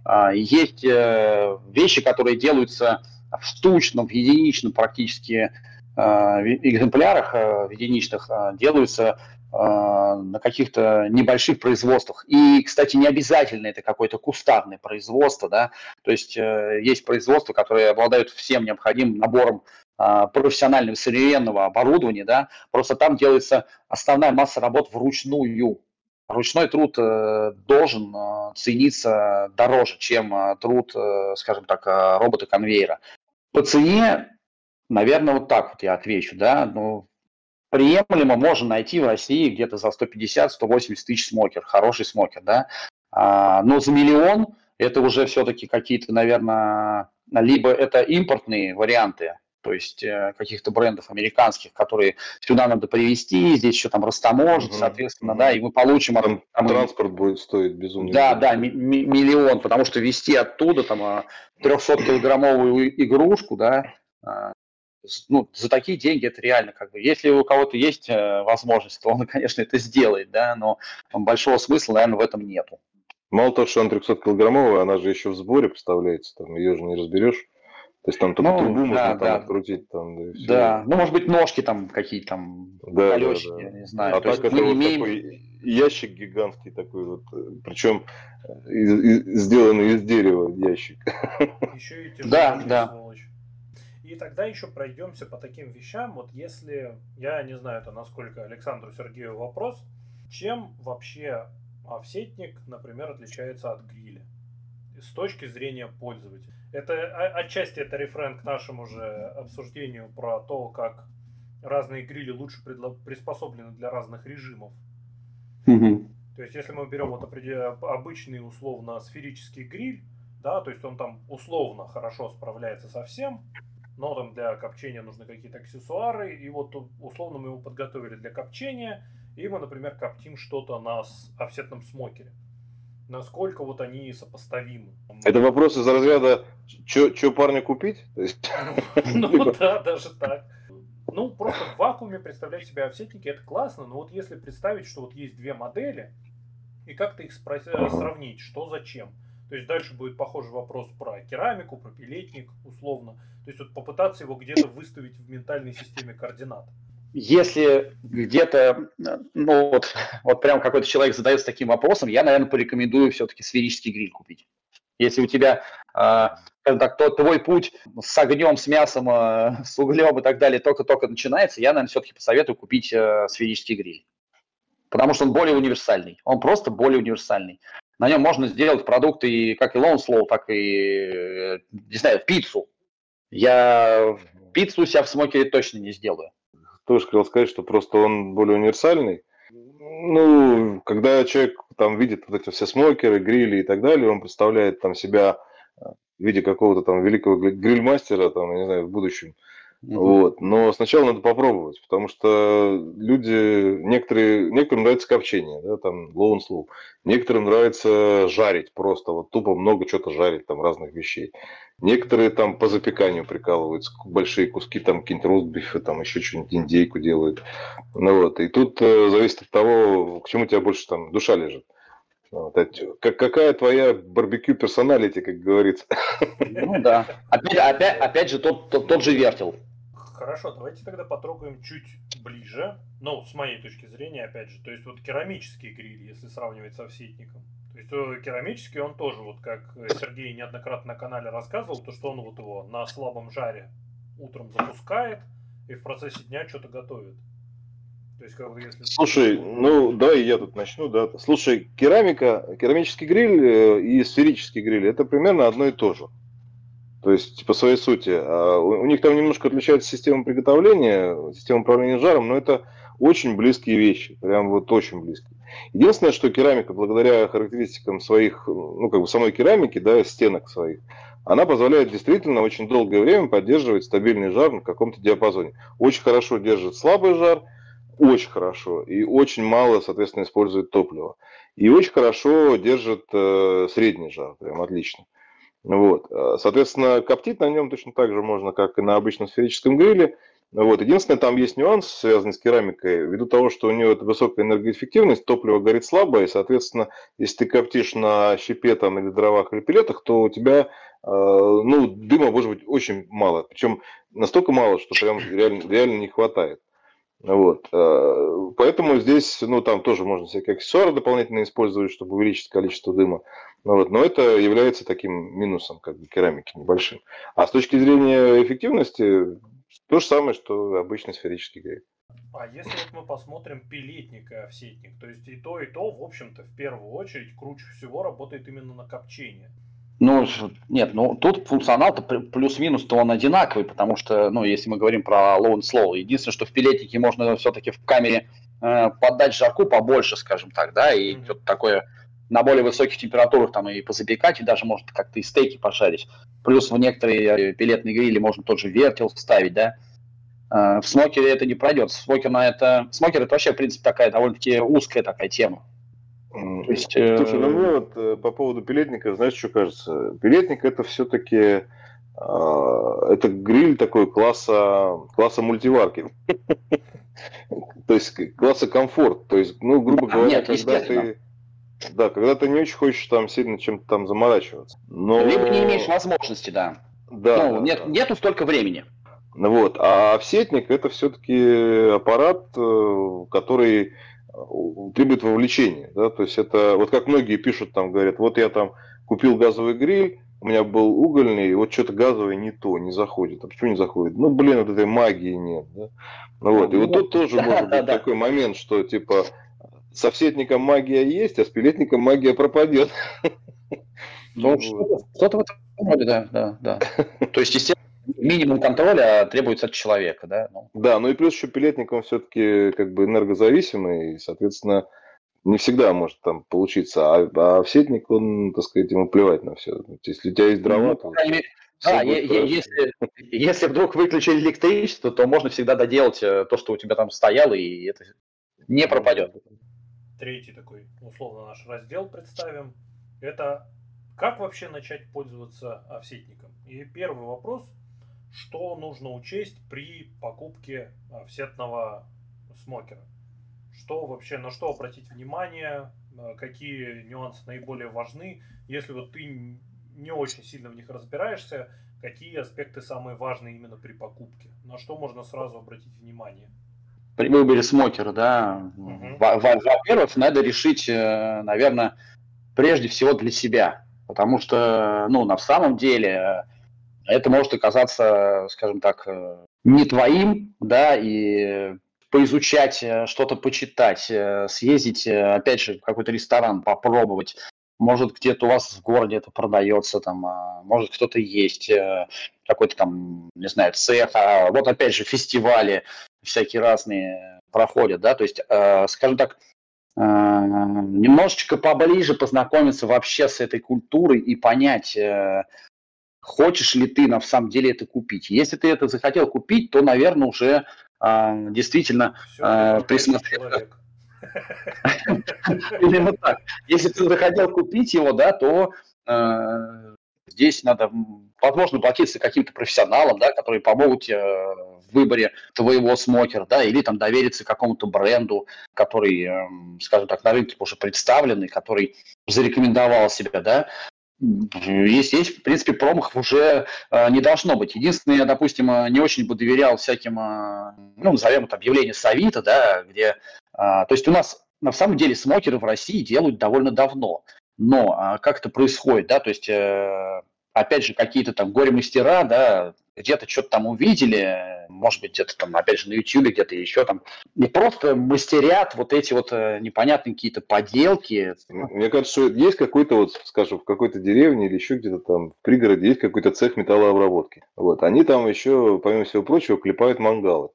а, есть э, вещи, которые делаются в штучном, в единичном практически экземплярах, э, единичных, делаются на каких-то небольших производствах. И, кстати, не обязательно это какое-то кустарное производство, да, то есть есть производства, которые обладают всем необходимым набором профессионального современного оборудования, да, просто там делается основная масса работ вручную, ручной труд э, должен э, цениться дороже, чем э, труд, скажем так, робота конвейера. По цене, наверное, вот так вот я отвечу, да, ну, приемлемо можно найти в России где-то за 150-180 тысяч смокер, хороший смокер, да, а, но за миллион это уже все-таки какие-то, наверное, либо это импортные варианты, то есть э, каких-то брендов американских, которые сюда надо привезти, здесь еще там растаможить, угу. соответственно, угу. да, и мы получим... Там, там транспорт и... будет стоить безумно. Да, да, миллион, потому что везти оттуда там 300-килограммовую а, игрушку, да, а, ну, за такие деньги это реально как бы. Если у кого-то есть э, возможность, то он, конечно, это сделает, да, но большого смысла, наверное, в этом нету. Мало того, что она 300-килограммовая, она же еще в сборе поставляется, там ее же не разберешь. То есть там только ну, трубу да, можно да. там открутить. Там, да, все. да, ну может быть ножки там какие-то там, да, колесики, да, да. я не знаю. А То так это вот имеем... такой ящик гигантский такой вот, причем из, из, сделанный из дерева ящик. Еще и тяжелый, да, да. сволочь. И тогда еще пройдемся по таким вещам. Вот если, я не знаю, это насколько Александру Сергею вопрос, чем вообще офсетник, например, отличается от гриля с точки зрения пользователя? Это отчасти это рефрен к нашему же обсуждению про то, как разные грили лучше приспособлены для разных режимов. Угу. То есть, если мы берем вот обычный условно сферический гриль, да, то есть он там условно хорошо справляется со всем, но там для копчения нужны какие-то аксессуары, и вот условно мы его подготовили для копчения, и мы, например, коптим что-то на офсетном смокере. Насколько вот они сопоставимы? Это вопрос из разряда, что парня купить? Ну да, даже так. Ну, просто в вакууме представлять себя офсетники, это классно, но вот если представить, что вот есть две модели, и как-то их э, сравнить, что зачем. То есть дальше будет похожий вопрос про керамику, про пилетник, условно. То есть вот попытаться его где-то выставить в ментальной системе координат. Если где-то, ну вот, вот прям какой-то человек задается таким вопросом, я, наверное, порекомендую все-таки сферический гриль купить. Если у тебя, э, так, то, твой путь с огнем, с мясом, э, с углем и так далее только-только начинается, я, наверное, все-таки посоветую купить э, сферический гриль. Потому что он более универсальный. Он просто более универсальный. На нем можно сделать продукты как и Slow, так и, не знаю, пиццу. Я пиццу себя в смокере точно не сделаю. Тоже хотел сказать, что просто он более универсальный. Ну, когда человек там видит вот эти все смокеры, грили и так далее, он представляет там себя э, в виде какого-то там великого грильмастера, там, я не знаю, в будущем. Mm-hmm. Вот. Но сначала надо попробовать, потому что люди, некоторые, некоторым нравится копчение, да, там, low and slow. Некоторым нравится жарить просто, вот тупо много чего-то жарить, там, разных вещей. Некоторые там по запеканию прикалываются, большие куски, там, какие-нибудь ростбифы, там, еще что-нибудь, индейку делают. Ну вот, и тут э, зависит от того, к чему у тебя больше там душа лежит. Вот, как, какая твоя барбекю персоналити, как говорится? Ну да. Опять, опять, опять же, тот, тот, тот же вертел. Хорошо, давайте тогда потрогаем чуть ближе. Ну, с моей точки зрения, опять же. То есть вот керамический гриль, если сравнивать со всетником. То есть э, керамический он тоже, вот как Сергей неоднократно на канале рассказывал, то что он вот его на слабом жаре утром запускает и в процессе дня что-то готовит. То есть, как бы, если... Слушай, ну давай я тут начну, да. Слушай, керамика, керамический гриль э, и сферический гриль это примерно одно и то же. То есть, по своей сути. А у них там немножко отличается система приготовления, система управления жаром, но это очень близкие вещи. Прям вот очень близкие. Единственное, что керамика, благодаря характеристикам своих, ну, как бы самой керамики, да, стенок своих, она позволяет действительно очень долгое время поддерживать стабильный жар на каком-то диапазоне. Очень хорошо держит слабый жар, очень хорошо, и очень мало, соответственно, использует топливо. И очень хорошо держит э, средний жар, прям отлично. Вот. Э, соответственно, коптить на нем точно так же можно, как и на обычном сферическом гриле. Вот. Единственное, там есть нюанс, связанный с керамикой. Ввиду того, что у нее высокая энергоэффективность, топливо горит слабо, и, соответственно, если ты коптишь на щепе там, или дровах, или пилетах, то у тебя э, ну, дыма может быть очень мало. Причем настолько мало, что прям реально, реально не хватает. Вот. Э, поэтому здесь, ну, там тоже можно всякие аксессуары дополнительно использовать, чтобы увеличить количество дыма. Ну, вот. Но это является таким минусом как бы, керамики небольшим. А с точки зрения эффективности, то же самое, что обычный сферический гриль. А если вот мы посмотрим пилетник и овсетник, то есть и то, и то, в общем-то, в первую очередь круче всего работает именно на копчение. Ну, нет, ну тут функционал-то плюс-минус-то он одинаковый, потому что, ну, если мы говорим про low and slow, единственное, что в пилетнике можно все-таки в камере э, поддать жарку побольше, скажем так, да, и mm-hmm. что-то такое на более высоких температурах там и позапекать, и даже может как-то и стейки пожарить. Плюс в некоторые э, пилетные грили можно тот же вертел вставить, да. А, в смокере это не пройдет. Смокер на это... Смокер это вообще, в принципе, такая довольно-таки узкая такая тема. То есть, э, Слушай, ну мне вот э, по поводу пилетника, знаешь, что кажется? Пилетник это все-таки а, это гриль такой класса, класса мультиварки. То есть класса комфорт. То есть, ну, грубо говоря, когда ты... Да, когда ты не очень хочешь там сильно чем-то там заморачиваться. Но... Либо не имеешь возможности, да. Да. Ну, да, нет, да. Нету столько времени. Ну вот. А офсетник это все-таки аппарат, э, который э, требует вовлечения. Да? То есть это, вот как многие пишут, там говорят, вот я там купил газовый гриль, у меня был угольный, и вот что-то газовое не то, не заходит. А почему не заходит? Ну, блин, вот этой магии нет. Да? Ну, вот. И вот тут тоже может быть такой момент, что типа с офсетником магия есть, а с пилетником магия пропадет. Ну, что-то в этом роде, да, да, да. То есть, естественно, минимум контроля требуется от человека, да? Ну. Да, ну и плюс еще пилетник, он все-таки как бы энергозависимый, и, соответственно, не всегда может там получиться, а, а сетник, он, так сказать, ему плевать на все. Если у тебя есть дрова, ну, то... Да, если, если вдруг выключили электричество, то можно всегда доделать э, то, что у тебя там стояло, и это не пропадет. Третий такой, условно, наш раздел представим. Это как вообще начать пользоваться офсетником? И первый вопрос, что нужно учесть при покупке офсетного смокера? Что вообще, на что обратить внимание, э, какие нюансы наиболее важны, если вот ты не очень сильно в них разбираешься, какие аспекты самые важные именно при покупке, на что можно сразу обратить внимание? При выборе смокера, да, угу. во-первых, надо решить, э, наверное, прежде всего для себя, потому что, ну, на самом деле э, это может оказаться, скажем так, не твоим, да, и поизучать, э, что-то почитать, э, съездить, э, опять же, в какой-то ресторан, попробовать. Может, где-то у вас в городе это продается, там, а, может, кто-то есть, какой-то там, не знаю, цех. А вот, опять же, фестивали всякие разные проходят, да, то есть, скажем так, немножечко поближе познакомиться вообще с этой культурой и понять, хочешь ли ты на самом деле это купить. Если ты это захотел купить, то, наверное, уже а, действительно а, присмотреться. Именно так. Если ты захотел купить его, да, то э, здесь надо, возможно, обратиться к каким-то профессионалам, да, которые помогут э, в выборе твоего смокера, да, или там довериться какому-то бренду, который, э, скажем так, на рынке уже представленный, который зарекомендовал себя, да, есть, есть, в принципе, промахов уже э, не должно быть. Единственное, я, допустим, э, не очень бы доверял всяким, э, ну, назовем это объявление Савита, да, где... Э, то есть у нас на самом деле смокеры в России делают довольно давно. Но э, как это происходит, да, то есть, э, опять же, какие-то там горе-мастера, да, где-то что-то там увидели, может быть, где-то там, опять же, на YouTube, где-то еще там, не просто мастерят вот эти вот э, непонятные какие-то поделки. Мне кажется, что есть какой-то вот, скажем, в какой-то деревне или еще где-то там в пригороде есть какой-то цех металлообработки. Вот, они там еще, помимо всего прочего, клепают мангалы.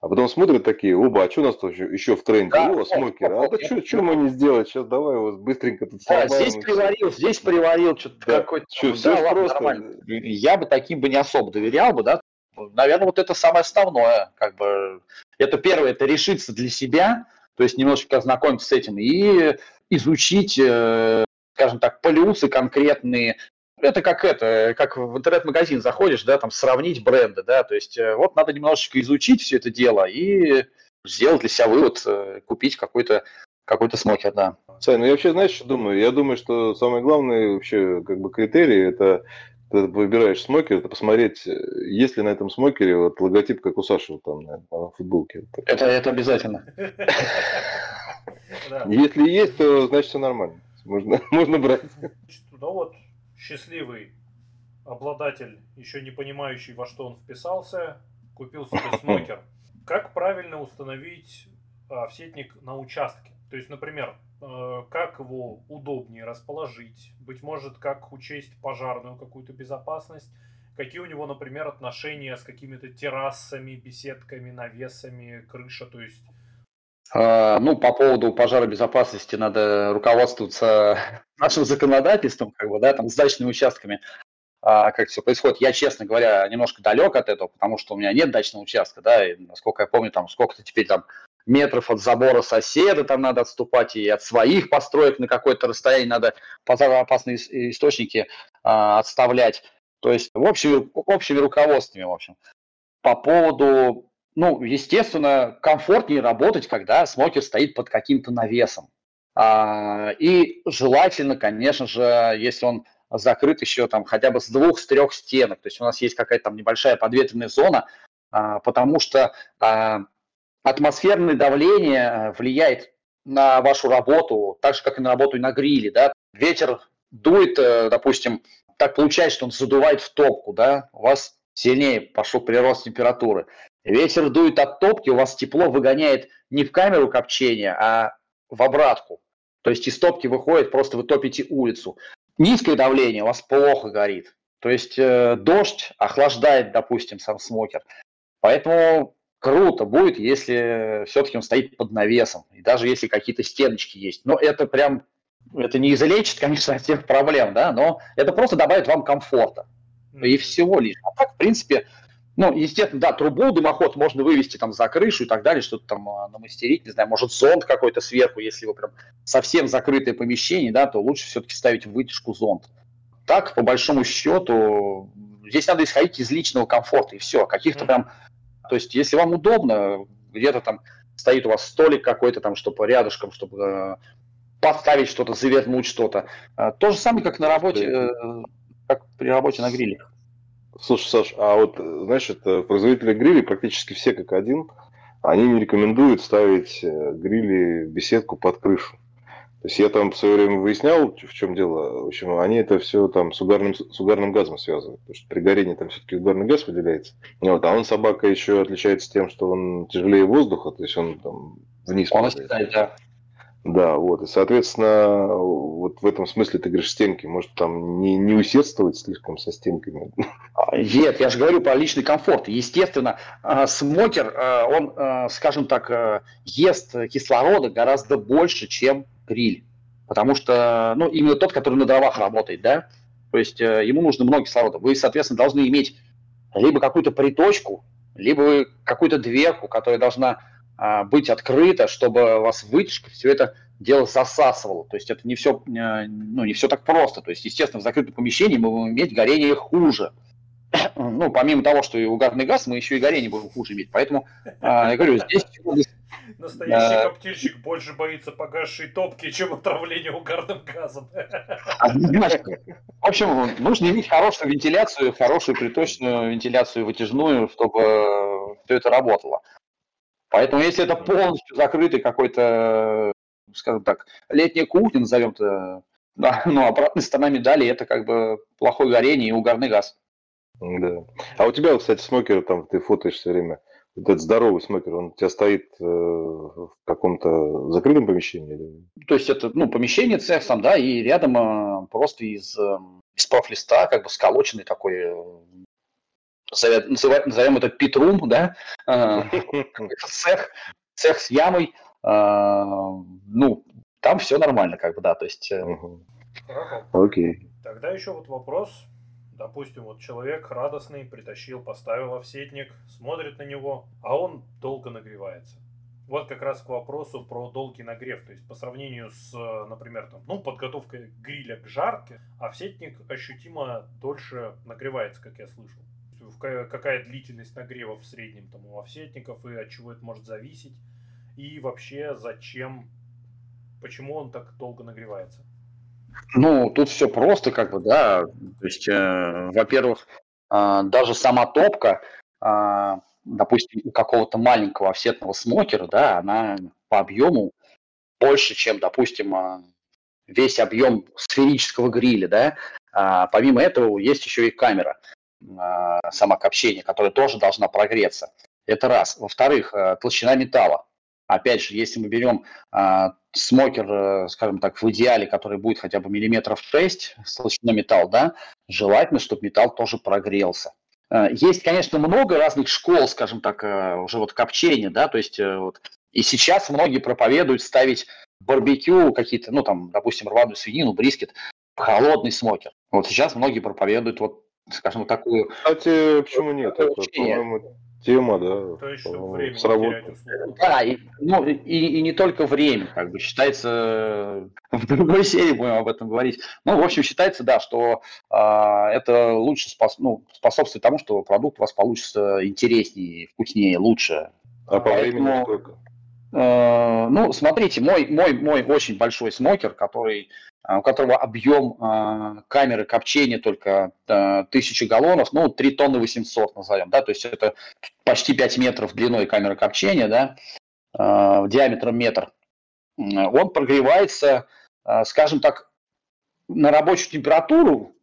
А потом смотрят такие, оба, а что у нас тут еще, еще в тренде? Да, О, смокер. А да что, что мы не сделать? Сейчас давай его быстренько тут да, здесь приварил, здесь приварил, что-то да. какой-то. Что, да, просто... нормально. Я бы таким бы не особо доверял бы, да. Наверное, вот это самое основное, как бы. Это первое, это решиться для себя, то есть немножечко ознакомиться с этим и изучить, э, скажем так, плюсы конкретные, это как это, как в интернет-магазин заходишь, да, там сравнить бренды, да, то есть э, вот надо немножечко изучить все это дело и сделать для себя вывод, э, купить какой-то какой-то смокер, да. Сань, ну я вообще, знаешь, что думаю? Я думаю, что самый главный вообще как бы критерий это ты выбираешь смокер, это посмотреть, э, есть ли на этом смокере вот логотип, как у Саши вот там на, на футболке. Это, это обязательно. Если есть, то значит все нормально. Можно, можно брать. Ну вот, счастливый обладатель, еще не понимающий, во что он вписался, купил себе смокер. Как правильно установить офсетник а, на участке? То есть, например, э, как его удобнее расположить, быть может, как учесть пожарную какую-то безопасность, какие у него, например, отношения с какими-то террасами, беседками, навесами, крыша, то есть ну, по поводу пожаробезопасности надо руководствоваться нашим законодательством, как бы, да, там, с дачными участками, а, как все происходит. Я, честно говоря, немножко далек от этого, потому что у меня нет дачного участка, да, и, насколько я помню, там, сколько-то теперь там метров от забора соседа там надо отступать, и от своих построек на какое-то расстояние надо пожароопасные источники а, отставлять. То есть в общем, общими руководствами, в общем. По поводу ну, естественно, комфортнее работать, когда смокер стоит под каким-то навесом. А, и желательно, конечно же, если он закрыт еще там хотя бы с двух, с трех стенок, то есть у нас есть какая-то там небольшая подветренная зона, а, потому что а, атмосферное давление влияет на вашу работу, так же, как и на работу и на гриле, да. Ветер дует, э, допустим, так получается, что он задувает в топку, да, у вас сильнее пошел прирост температуры. Ветер дует от топки, у вас тепло выгоняет не в камеру копчения, а в обратку. То есть из топки выходит, просто вы топите улицу. Низкое давление у вас плохо горит. То есть э, дождь охлаждает, допустим, сам смокер. Поэтому круто будет, если все-таки он стоит под навесом. И даже если какие-то стеночки есть. Но это прям, это не излечит, конечно, от всех проблем, да, но это просто добавит вам комфорта. И всего лишь. А так, в принципе, ну, естественно, да, трубу, дымоход можно вывести там за крышу и так далее, что-то там а, намастерить, не знаю, может зонд какой-то сверху, если вы прям совсем закрытое помещение, да, то лучше все-таки ставить в вытяжку зонд. Так, по большому счету, здесь надо исходить из личного комфорта и все, каких-то прям, то есть если вам удобно, где-то там стоит у вас столик какой-то там, чтобы рядышком, чтобы э, поставить что-то, завернуть что-то. Э, то же самое, как на работе, э, как при работе на гриле. Слушай, Саш, а вот, знаешь, это производители грилей практически все как один, они не рекомендуют ставить э, грили в беседку под крышу. То есть я там в свое время выяснял, в чем дело. В общем, они это все там с угарным, с угарным газом связывают. Потому что при горении там все-таки угарный газ выделяется. Вот, а он, собака, еще отличается тем, что он тяжелее воздуха, то есть он там вниз. Он оседает, да. Да, вот. И, соответственно, вот в этом смысле ты говоришь стенки. Может, там не, не усердствовать слишком со стенками? А, нет, я же говорю про личный комфорт. Естественно, а, смокер, а, он, скажем так, ест кислорода гораздо больше, чем гриль. Потому что, ну, именно тот, который на дровах работает, да, то есть ему нужно много кислорода. Вы, соответственно, должны иметь либо какую-то приточку, либо какую-то дверку, которая должна быть открыто, чтобы вас вытяжка все это дело засасывало. То есть это не все, э, ну, не все так просто. То есть, естественно, в закрытом помещении мы будем иметь горение хуже. Ну, помимо того, что и угарный газ, мы еще и горение будем хуже иметь. Поэтому, а, я говорю, здесь... Настоящий коптильщик больше боится погасшей топки, чем отравления угарным газом. В общем, нужно иметь хорошую вентиляцию, хорошую приточную вентиляцию вытяжную, чтобы все это работало. Поэтому если это полностью закрытый какой-то, скажем так, летняя кухня, назовем это, да, ну, обратная сторона медали, это как бы плохое горение и угарный газ. Да. А у тебя, кстати, смокер, там ты фотоешь все время, вот этот здоровый смокер, он у тебя стоит э, в каком-то закрытом помещении? То есть это, ну, помещение, цех там, да, и рядом э, просто из, э, из профлиста, как бы сколоченный такой назовем, назовем это питрум, да, а, цех, цех с ямой, а, ну, там все нормально, как бы, да, то есть... Э, Окей. Тогда еще вот вопрос. Допустим, вот человек радостный притащил, поставил овсетник, смотрит на него, а он долго нагревается. Вот как раз к вопросу про долгий нагрев. То есть по сравнению с, например, там, ну, подготовкой гриля к жарке, овсетник ощутимо дольше нагревается, как я слышал какая длительность нагрева в среднем там у овсетников и от чего это может зависеть. И вообще зачем, почему он так долго нагревается? Ну, тут все просто, как бы, да. То есть, э, во-первых, э, даже сама топка, э, допустим, у какого-то маленького офсетного смокера, да, она по объему больше, чем, допустим, э, весь объем сферического гриля, да. А, помимо этого есть еще и камера. А, самокопчения, которая тоже должна прогреться. Это раз. Во-вторых, э, толщина металла. Опять же, если мы берем а, смокер, э, скажем так, в идеале, который будет хотя бы миллиметров 6 с толщиной металла, да, желательно, чтобы металл тоже прогрелся. Э, есть, конечно, много разных школ, скажем так, уже вот копчения, да, то есть вот И сейчас многие проповедуют ставить барбекю какие-то, ну там, допустим, рваную свинину, брискет, в холодный смокер. Вот сейчас многие проповедуют вот, скажем, такую... Кстати, почему нет? Это, по-моему, тема, да. То есть, время сработает. Да, и, ну, и, и не только время, как бы считается, в другой серии будем об этом говорить. Ну, в общем, считается, да, что э, это лучше спос, ну, способствует тому, что продукт у вас получится интереснее, вкуснее, лучше. А по времени сколько? Э, ну, смотрите, мой, мой, мой очень большой смокер, который у которого объем э, камеры копчения только э, 1000 галлонов, ну, 3 тонны 800 назовем, да, то есть это почти 5 метров длиной камеры копчения, да, диаметром метр. Он прогревается, скажем так, на рабочую температуру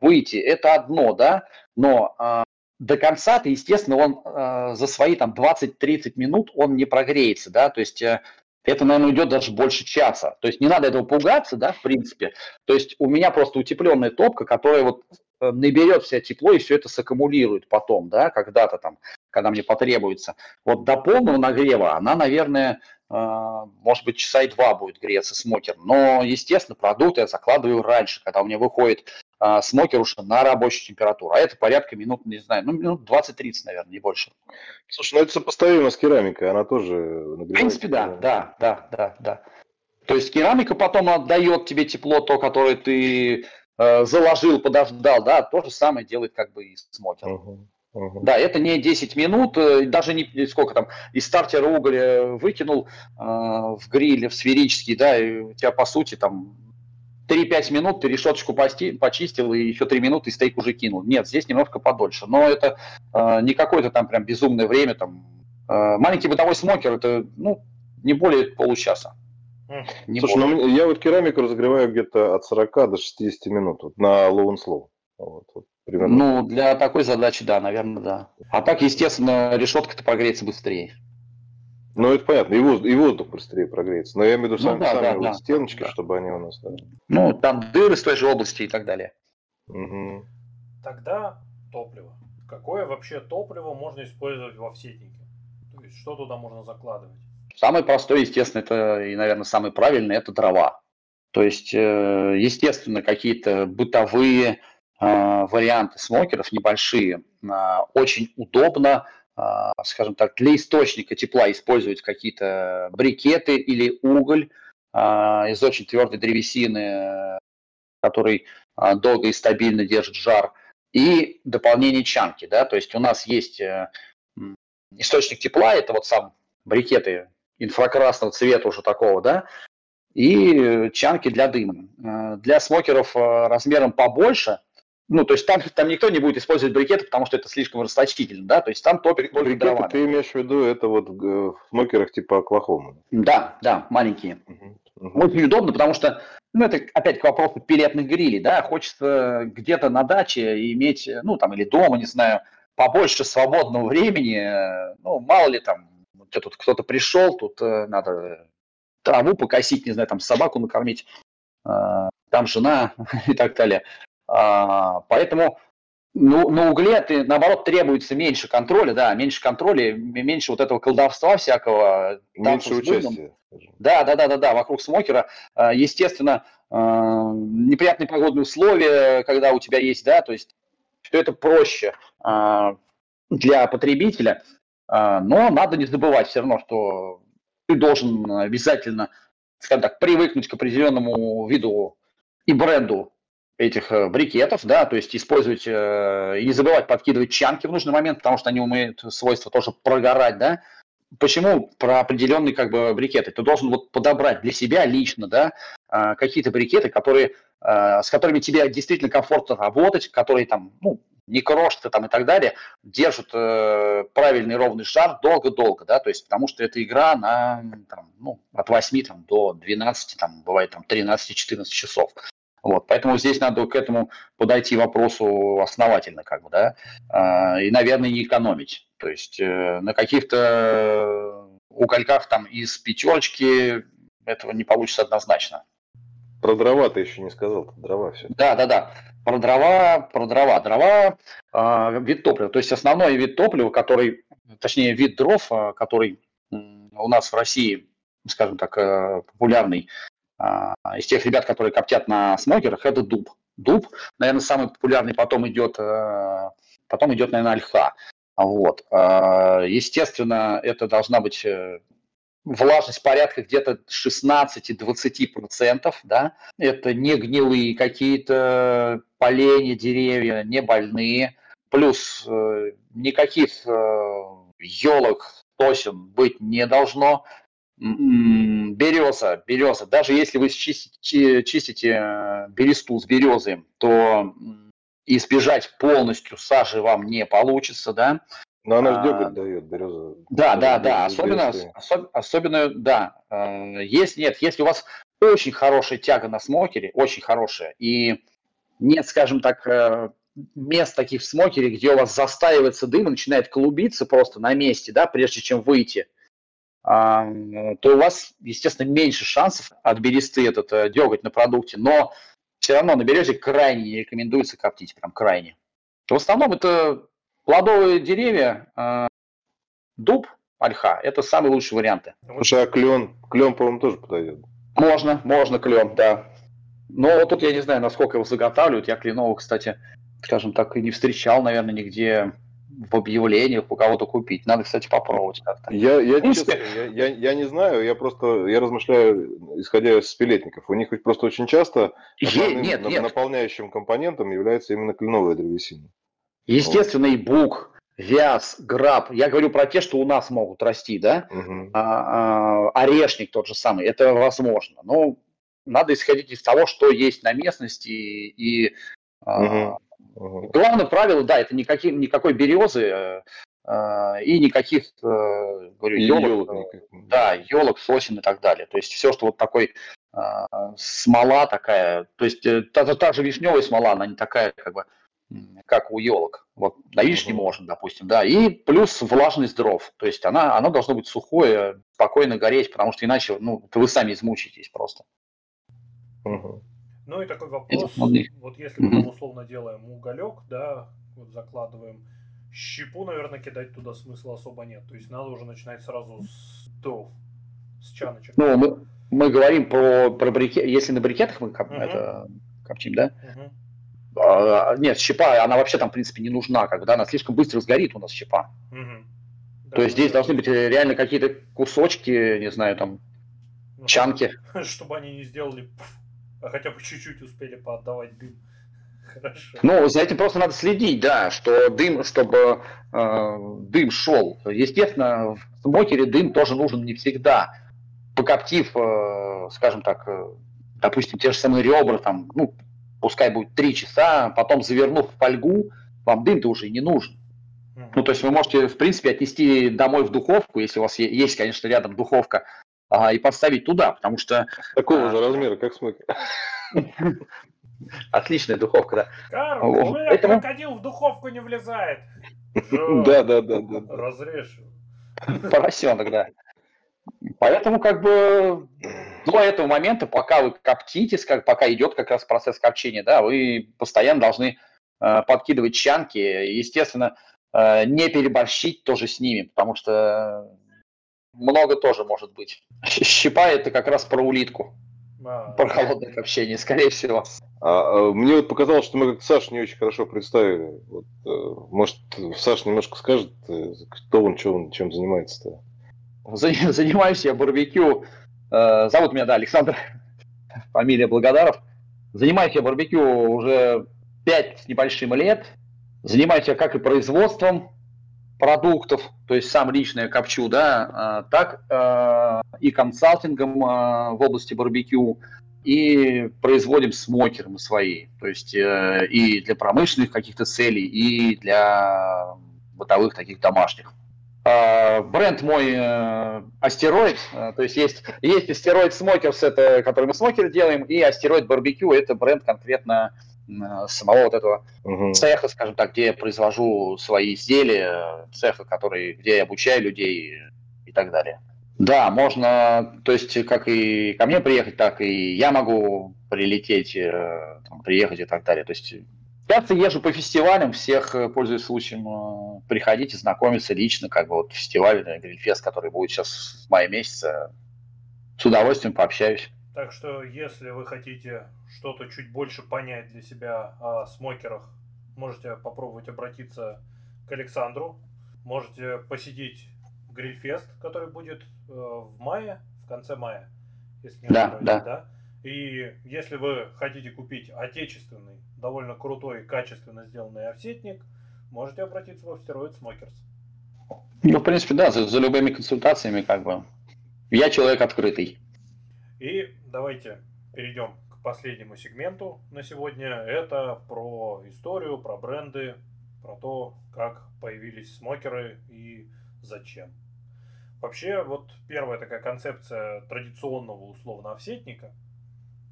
выйти, это одно, да, но до конца-то, естественно, он э, за свои там 20-30 минут он не прогреется, да, то есть э, это, наверное, уйдет даже больше часа. То есть не надо этого пугаться, да, в принципе. То есть у меня просто утепленная топка, которая вот э, наберет все тепло и все это саккумулирует потом, да, когда-то там, когда мне потребуется. Вот до полного нагрева она, наверное, э, может быть, часа и два будет греться смокер. Но, естественно, продукт я закладываю раньше, когда у меня выходит а, смокер уже на рабочую температуру. А это порядка минут, не знаю, ну минут 20-30, наверное, не больше. Слушай, ну это сопоставимо с керамикой, она тоже нагревает. В принципе, да, да, да, да, да. То есть керамика потом отдает тебе тепло, то, которое ты э, заложил, подождал, да, то же самое делает как бы и смокер. Uh-huh. Uh-huh. Да, это не 10 минут, э, даже не сколько там, из стартера угля выкинул э, в гриле, в сферический, да, и у тебя по сути там 3-5 минут ты решеточку почистил, и еще 3 минуты и стейк уже кинул. Нет, здесь немножко подольше. Но это э, не какое-то там прям безумное время. Там, э, маленький бытовой смокер, это ну, не более получаса. Не Слушай, ну, я вот керамику разогреваю где-то от 40 до 60 минут вот, на low and slow. Вот, вот, примерно. Ну, для такой задачи, да, наверное, да. А так, естественно, решетка-то прогреется быстрее. Ну, это понятно, и воздух, и воздух быстрее прогреется. Но я имею в виду ну, сами, да, сами да, вот да, стеночки, да. чтобы они у нас... Да. Ну, там дыры с той же области и так далее. Угу. Тогда топливо. Какое вообще топливо можно использовать во всетнике? То есть, что туда можно закладывать? Самое простое, естественно, это и, наверное, самый правильный, это дрова. То есть, э, естественно, какие-то бытовые э, варианты смокеров небольшие. Э, очень удобно а, скажем так, для источника тепла использовать какие-то брикеты или уголь а, из очень твердой древесины, который а, долго и стабильно держит жар, и дополнение чанки, да, то есть у нас есть э, источник тепла, это вот сам брикеты инфракрасного цвета уже такого, да, и чанки для дыма. Э, для смокеров э, размером побольше ну, то есть там, там никто не будет использовать брикеты, потому что это слишком расточительно, да, то есть там топит только брикеты, ты имеешь в виду это вот в смокерах типа Оклахома? Да, да, маленькие. Угу, угу. Очень удобно, потому что, ну, это опять к вопросу пилетных грилей, да, хочется где-то на даче иметь, ну, там, или дома, не знаю, побольше свободного времени, ну, мало ли там, тут кто-то пришел, тут э, надо траву покосить, не знаю, там собаку накормить, э, там жена и так далее. А, поэтому ну, на угле ты, наоборот, требуется меньше контроля, да, меньше контроля, меньше вот этого колдовства всякого. Меньше участия. Да, да, да, да, да, вокруг смокера. А, естественно, а, неприятные погодные условия, когда у тебя есть, да, то есть все это проще для потребителя, но надо не забывать все равно, что ты должен обязательно, скажем так, привыкнуть к определенному виду и бренду этих э, брикетов, да, то есть использовать э, и не забывать подкидывать чанки в нужный момент, потому что они умеют свойство тоже прогорать, да. Почему про определенные как бы брикеты? Ты должен вот подобрать для себя лично, да, э, какие-то брикеты, которые, э, с которыми тебе действительно комфортно работать, которые там, ну, не крошатся там и так далее, держат э, правильный ровный жар долго-долго, да, то есть потому что это игра на там, ну, от 8 там, до 12, там, бывает там 13-14 часов. Вот, поэтому здесь надо к этому подойти вопросу основательно, как бы, да, а, и, наверное, не экономить. То есть э, на каких-то угольках там из пятерочки этого не получится однозначно. Про дрова ты еще не сказал, дрова все. Да, да, да. Про дрова, про дрова. Дрова э, вид топлива. То есть основной вид топлива, который, точнее, вид дров, э, который у нас в России, скажем так, э, популярный а, из тех ребят, которые коптят на смокерах, это дуб. Дуб, наверное, самый популярный, потом идет, э, потом идет, наверное, альха. Вот. А, естественно, это должна быть э, влажность порядка где-то 16-20%, да, это не гнилые какие-то поленья, деревья, не больные, плюс э, никаких э, елок, сосен быть не должно, береза, береза. Даже если вы чистите, чистите э, бересту с березы, то избежать полностью сажи вам не получится, да. Но она же деготь а, дает, береза. Да, да, да. Особенно, особ, особенно, да. Э, есть, нет, если у вас очень хорошая тяга на смокере, очень хорошая, и нет, скажем так, э, мест таких в смокере, где у вас застаивается дым и начинает клубиться просто на месте, да, прежде чем выйти, то у вас, естественно, меньше шансов от бересты этот э, деготь на продукте, но все равно на березе крайне не рекомендуется коптить, прям крайне. В основном это плодовые деревья, э, дуб, ольха, это самые лучшие варианты. Слушай, а клен, клен, по-моему, тоже подойдет. Можно, можно клен, да. Но вот тут я не знаю, насколько его заготавливают. Я кленового, кстати, скажем так, и не встречал, наверное, нигде в объявлениях у кого-то купить. Надо, кстати, попробовать как-то. Я, я, честно, я, я, я не знаю, я просто я размышляю, исходя из спилетников. У них ведь просто очень часто основным, нет, нет. наполняющим компонентом является именно кленовая древесина. Естественно, вот. и бук, вяз, граб. Я говорю про те, что у нас могут расти, да? Угу. А, а, орешник тот же самый. Это возможно. Но надо исходить из того, что есть на местности и, и угу. Главное правило, да, это никаких, никакой березы э, э, и никаких, э, говорю, елок, елок да, елок, сосен и так далее. То есть все, что вот такой э, смола такая, то есть э, та, та же вишневая смола, она не такая, как бы, как у елок. Вот на вишне угу. можно, допустим, да. И плюс влажность дров. То есть она, оно должно быть сухое, спокойно гореть, потому что иначе, ну, вы сами измучитесь просто. Угу. Ну и такой вопрос, вот если мы там условно делаем уголек, да, вот закладываем, щепу, наверное, кидать туда смысла особо нет. То есть надо уже начинать сразу с дров, с чаночек. Ну, мы, мы говорим про, про брикет, если на брикетах мы коп, uh это коптим, да? uh А, нет, щепа, она вообще там, в принципе, не нужна, когда она слишком быстро сгорит у нас щепа. То да, есть здесь должны быть реально какие-то кусочки, не знаю, там, ну, чанки. Чтобы они не сделали а хотя бы чуть-чуть успели поотдавать дым. Хорошо. Ну, за этим просто надо следить, да, что дым, чтобы э, дым шел. Естественно, в смокере дым тоже нужен не всегда. Покоптив, э, скажем так, э, допустим, те же самые ребра, там, ну, пускай будет 3 часа, потом завернув в фольгу, вам дым-то уже не нужен. Ну, то есть вы можете, в принципе, отнести домой в духовку, если у вас есть, конечно, рядом духовка, а, и поставить туда, потому что... Такого а, же размера, как смокер. Отличная духовка, да. Карл, у меня Поэтому... крокодил в духовку не влезает. Да, да, да, да. Разрежь. Поросенок, да. Поэтому как бы до этого момента, пока вы коптите, как, пока идет как раз процесс копчения, да, вы постоянно должны э, подкидывать чанки. Естественно, э, не переборщить тоже с ними, потому что много тоже может быть. Щипа это как раз про улитку. А, про холодное копчение, скорее всего. А, а, мне вот показалось, что мы как Саш не очень хорошо представили. Вот, э, может, Саш немножко скажет, э, кто он, что он, чем занимается-то? Занимаюсь я барбекю. Э, зовут меня, да, Александр. Фамилия Благодаров. Занимаюсь я барбекю уже 5 с небольшим лет. Занимаюсь я как и производством, продуктов, то есть сам лично я копчу, да, а, так а, и консалтингом а, в области барбекю, и производим смокеры свои, то есть э, и для промышленных каких-то целей, и для бытовых таких домашних. Бренд мой э, Астероид, э, то есть есть, есть Астероид Smokers, это который мы смокеры делаем, и Астероид Барбекю, это бренд конкретно самого вот этого угу. цеха, скажем так, где я произвожу свои изделия, цеха, который, где я обучаю людей и так далее. Да, можно, то есть как и ко мне приехать, так и я могу прилететь, э, там, приехать и так далее. То есть Часто езжу по фестивалям, всех, э, пользуясь случаем, э, приходите, знакомиться лично, как бы вот фестиваль Грильфест, который будет сейчас в мае месяце, с удовольствием пообщаюсь. Так что, если вы хотите что-то чуть больше понять для себя о смокерах, можете попробовать обратиться к Александру, можете посетить Грильфест, который будет э, в мае, в конце мая, если не да, да. да. И если вы хотите купить отечественный, довольно крутой, качественно сделанный офсетник, можете обратиться в Asteroid Smokers. Ну, в принципе, да, за, за любыми консультациями, как бы. Я человек открытый. И давайте перейдем к последнему сегменту на сегодня. Это про историю, про бренды, про то, как появились смокеры и зачем. Вообще, вот первая такая концепция традиционного условно овсетника,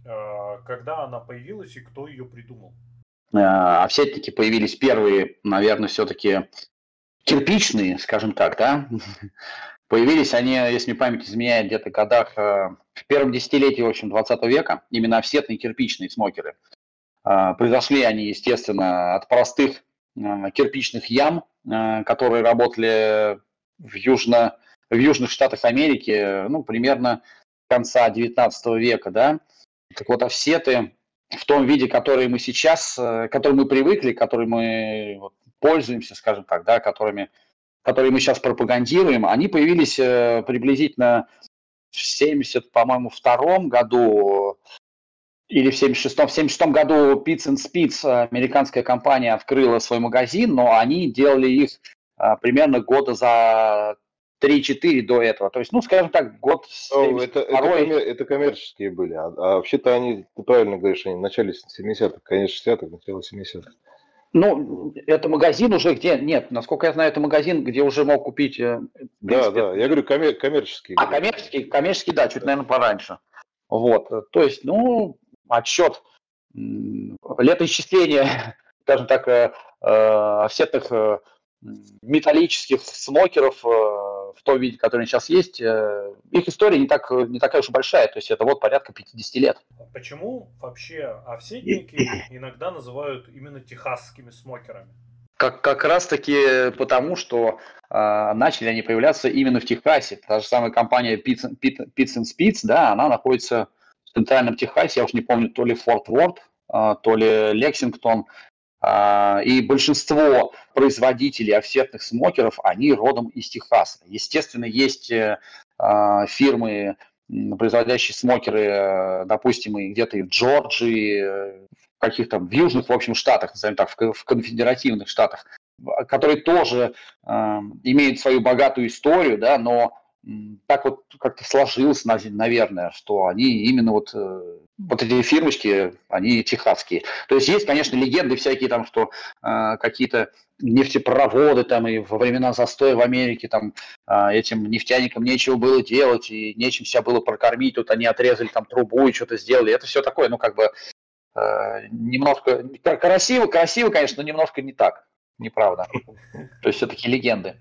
э, когда она появилась и кто ее придумал? Э, овсетники появились первые, наверное, все-таки кирпичные, скажем так, да? Появились они, если мне память изменяет, где-то годах, э, в первом десятилетии, в общем, 20 века, именно офсетные кирпичные смокеры. Произошли они, естественно, от простых кирпичных ям, которые работали в южно в Южных Штатах Америки, ну, примерно конца 19 века, да. Так вот, офсеты в том виде, который мы сейчас, э, который мы привыкли, который мы пользуемся, скажем так, да, которыми, которые мы сейчас пропагандируем, они появились э, приблизительно в 70, по-моему, втором году или в 76-м. В 76 году Pits and Spitz, американская компания, открыла свой магазин, но они делали их а, примерно года за 3-4 до этого. То есть, ну, скажем так, год... Ну, это, это, коммер, это коммерческие были. А, а вообще-то они, ты правильно говоришь, они в начале 70-х, конец 60-х, начало 70-х. Ну, это магазин уже где... Нет, насколько я знаю, это магазин, где уже мог купить... Э, да, да, я говорю коммер, коммерческие. А, коммерческие, коммерческие, да, чуть, наверное, пораньше. Вот, то есть, ну, отсчет летоисчисления, скажем так, э, э, офсетных металлических смокеров в том виде, который сейчас есть, э, их история не, так, не такая уж большая, то есть это вот порядка 50 лет. А почему вообще овсетники иногда называют именно техасскими смокерами? Как, как раз таки потому, что э, начали они появляться именно в Техасе. Та же самая компания Pits, Pits and Spitz, да, она находится в центральном Техасе, я уж не помню, то ли Форт Уорд, э, то ли Лексингтон. А, и большинство производителей офсетных смокеров, они родом из Техаса. Естественно, есть э, а, фирмы, производящие смокеры, э, допустим, где-то и в Джорджии, в каких-то в южных, в общем, штатах, назовем так, в конфедеративных штатах, которые тоже э, имеют свою богатую историю, да, но так вот как-то сложилось, наверное, что они именно вот, э, вот эти фирмочки, они техасские. То есть есть, конечно, легенды всякие там, что э, какие-то нефтепроводы там и во времена застоя в Америке там э, этим нефтяникам нечего было делать и нечем себя было прокормить, тут они отрезали там трубу и что-то сделали. Это все такое, ну как бы э, немножко красиво, красиво, конечно, но немножко не так, неправда. То есть все-таки легенды.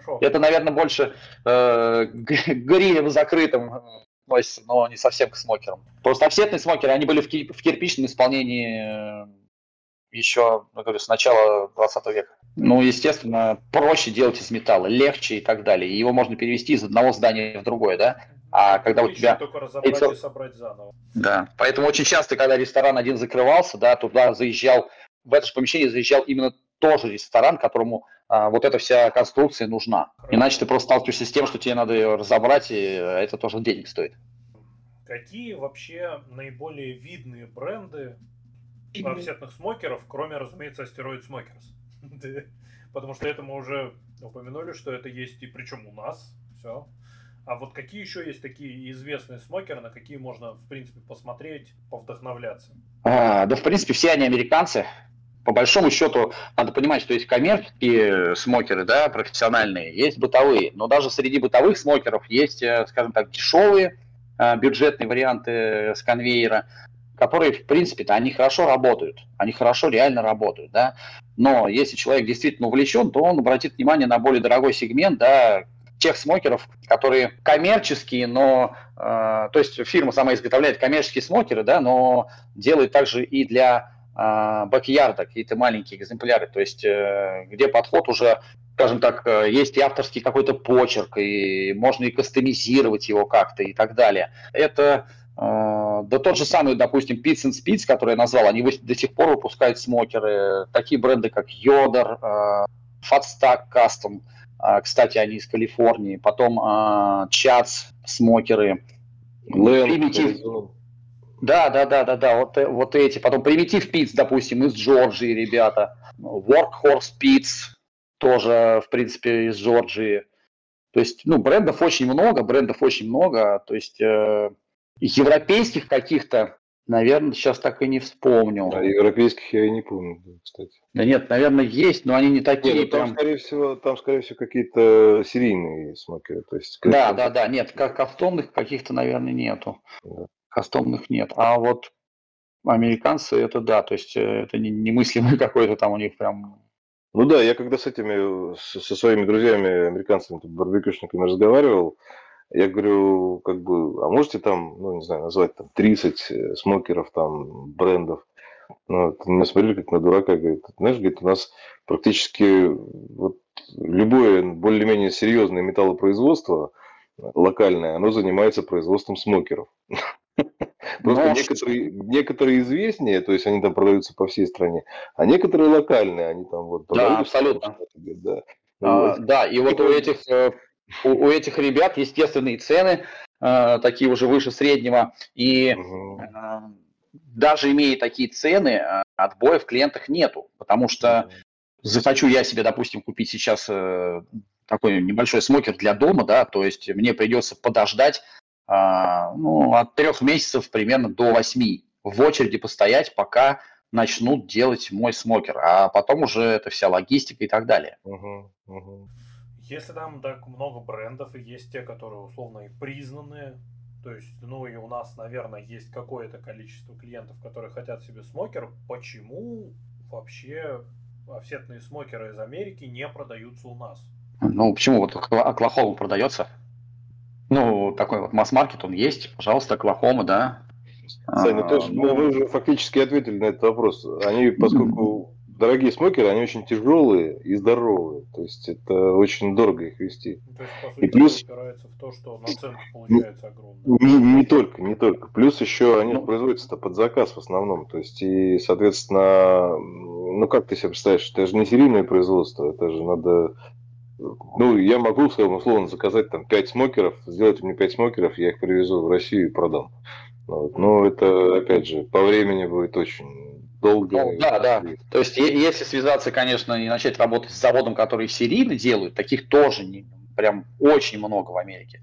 Хорошо. Это, наверное, больше э, грилем закрытым относится, но не совсем к смокерам. Просто офсетные смокеры, они были в, ки- в кирпичном исполнении э, еще, ну, говорю, с начала 20 века. Ну, естественно, проще делать из металла, легче и так далее. его можно перевести из одного здания в другое, да? А когда у тебя... Только разобрать и собрать заново. Да, поэтому очень часто, когда ресторан один закрывался, да, туда заезжал, в это же помещение заезжал именно тоже ресторан, которому а, вот эта вся конструкция нужна. Иначе ты просто сталкиваешься с тем, что тебе надо ее разобрать, и это тоже денег стоит. Какие вообще наиболее видные бренды офсетных смокеров, кроме, разумеется, Asteroid Smokers? Потому что это мы уже упомянули, что это есть и причем у нас. Все. А вот какие еще есть такие известные смокеры, на какие можно, в принципе, посмотреть, повдохновляться? А, да, в принципе, все они американцы по большому счету надо понимать, что есть коммерческие смокеры, да, профессиональные, есть бытовые, но даже среди бытовых смокеров есть, э, скажем так, дешевые э, бюджетные варианты с конвейера, которые, в принципе-то, они хорошо работают, они хорошо реально работают, да, но если человек действительно увлечен, то он обратит внимание на более дорогой сегмент, да, тех смокеров, которые коммерческие, но, э, то есть фирма сама изготовляет коммерческие смокеры, да, но делает также и для бэк-ярда, какие-то маленькие экземпляры, то есть э, где подход уже, скажем так, э, есть и авторский какой-то почерк, и можно и кастомизировать его как-то и так далее. Это да тот же самый, допустим, Pits and Spits, который я назвал, они до сих пор выпускают смокеры. Такие бренды, как Йодер, Fatstack Custom, кстати, они из Калифорнии. Потом Чац смокеры. Примитив. Да, да, да, да, да, вот, э, вот эти. Потом Примитив Пиц, допустим, из Джорджии ребята. Workhorse Pits тоже, в принципе, из Джорджии. То есть, ну, брендов очень много, брендов очень много. То есть, э, европейских каких-то, наверное, сейчас так и не вспомню. А европейских я и не помню, кстати. Да нет, наверное, есть, но они не такие. Нет, ну, там, прям... скорее всего, там, скорее всего, какие-то серийные смокеры. То есть, да, да, да, нет, как кастомных каких-то, наверное, нету. Да кастомных нет. А вот американцы это да, то есть э, это немыслимый какой-то там у них прям... Ну да, я когда с этими, со своими друзьями, американцами, барбекюшниками разговаривал, я говорю, как бы, а можете там, ну, не знаю, назвать там 30 э, смокеров, там, брендов? Ну, меня смотрели как на дурака, говорит, знаешь, говорит, у нас практически вот любое более-менее серьезное металлопроизводство локальное, оно занимается производством смокеров. Просто Но... некоторые, некоторые известнее, то есть они там продаются по всей стране, а некоторые локальные, они там вот Да, абсолютно. Да. А, вот. да, и вот у этих, э, у, у этих ребят естественные цены, э, такие уже выше среднего, и угу. даже имея такие цены, отбоя в клиентах нету, потому что угу. захочу я себе, допустим, купить сейчас такой небольшой смокер для дома, да, то есть мне придется подождать ну, от трех месяцев примерно до восьми в очереди постоять, пока начнут делать мой смокер, а потом уже это вся логистика и так далее. Угу, угу. Если там так много брендов и есть те, которые условно и признанные, то есть, ну и у нас, наверное, есть какое-то количество клиентов, которые хотят себе смокер, почему вообще офсетные смокеры из Америки не продаются у нас? Ну, почему? Вот Оклахома продается. Ну, такой вот масс-маркет, он есть, пожалуйста, Оклахома, да. Саня, то есть, ну, вы уже фактически ответили на этот вопрос. Они, поскольку дорогие смокеры, они очень тяжелые и здоровые. То есть это очень дорого их вести. Ну, то есть, по сути, и плюс упирается в то, что наценка получается огромная. Не, не только, не только. Плюс еще они ну, производятся под заказ в основном. То есть и, соответственно, ну как ты себе представляешь, это же не серийное производство, это же надо ну, я могу, условно, заказать там 5 смокеров, сделать мне 5 смокеров, я их привезу в Россию и продам. Вот. Но это, опять же, по времени будет очень долго. Ну, да, да. То есть, если связаться, конечно, и начать работать с заводом, который серийно делают, таких тоже не, прям очень много в Америке.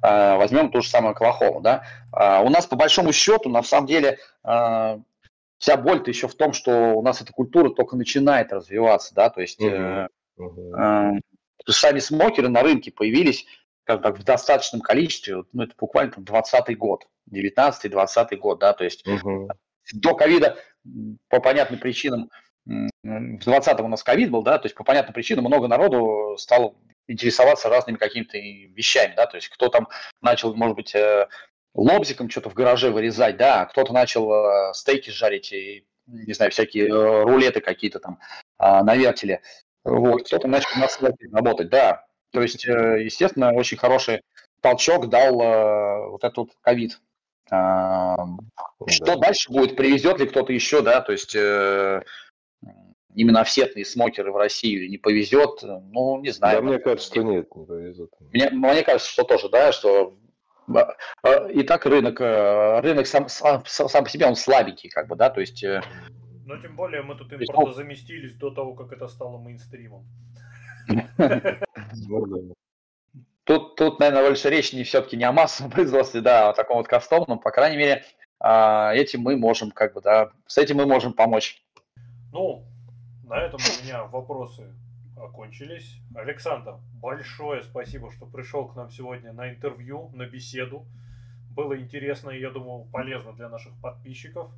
А, возьмем ту же самую Оклахому, да. А, у нас, по большому счету, на самом деле, а, вся боль-то еще в том, что у нас эта культура только начинает развиваться, да, то есть uh-huh. Uh-huh сами смокеры на рынке появились как так, в достаточном количестве, ну, это буквально 20 год, 19-20 год, да, то есть угу. до ковида по понятным причинам, в 20-м у нас ковид был, да, то есть по понятным причинам много народу стало интересоваться разными какими-то вещами, да, то есть кто там начал, может быть, э, лобзиком что-то в гараже вырезать, да, кто-то начал э, стейки жарить и, не знаю, всякие э, рулеты какие-то там а, на вертеле. Вот, кто-то начал на слэке работать, да. То есть, э, естественно, очень хороший толчок дал э, вот этот ковид. А, что да. дальше будет? Привезет ли кто-то еще, да? То есть э, именно офсетные смокеры в Россию не повезет? Ну, не знаю. Да, мне кажется, что нет, не повезет. Мне, мне кажется, что тоже, да, что и так рынок, рынок сам, сам, сам по себе он слабенький, как бы, да, то есть но тем более мы тут импортозаместились до того, как это стало мейнстримом. Тут, тут, наверное, больше речь не все-таки не о массовом производстве, да, а о таком вот кастомном. По крайней мере, а, этим мы можем, как бы, да, с этим мы можем помочь. Ну, на этом у меня вопросы окончились. Александр, большое спасибо, что пришел к нам сегодня на интервью, на беседу. Было интересно и, я думаю, полезно для наших подписчиков.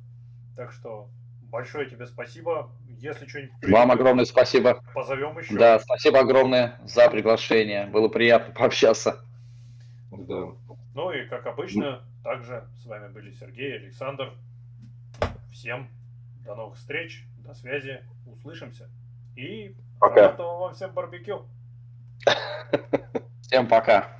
Так что Большое тебе спасибо. Если что-нибудь... Вам огромное спасибо. Позовем еще. Да, спасибо огромное за приглашение. Было приятно пообщаться. Да. Ну и, как обычно, также с вами были Сергей и Александр. Всем До новых встреч, до связи, услышимся. И Пока. вам всем барбекю. Всем пока.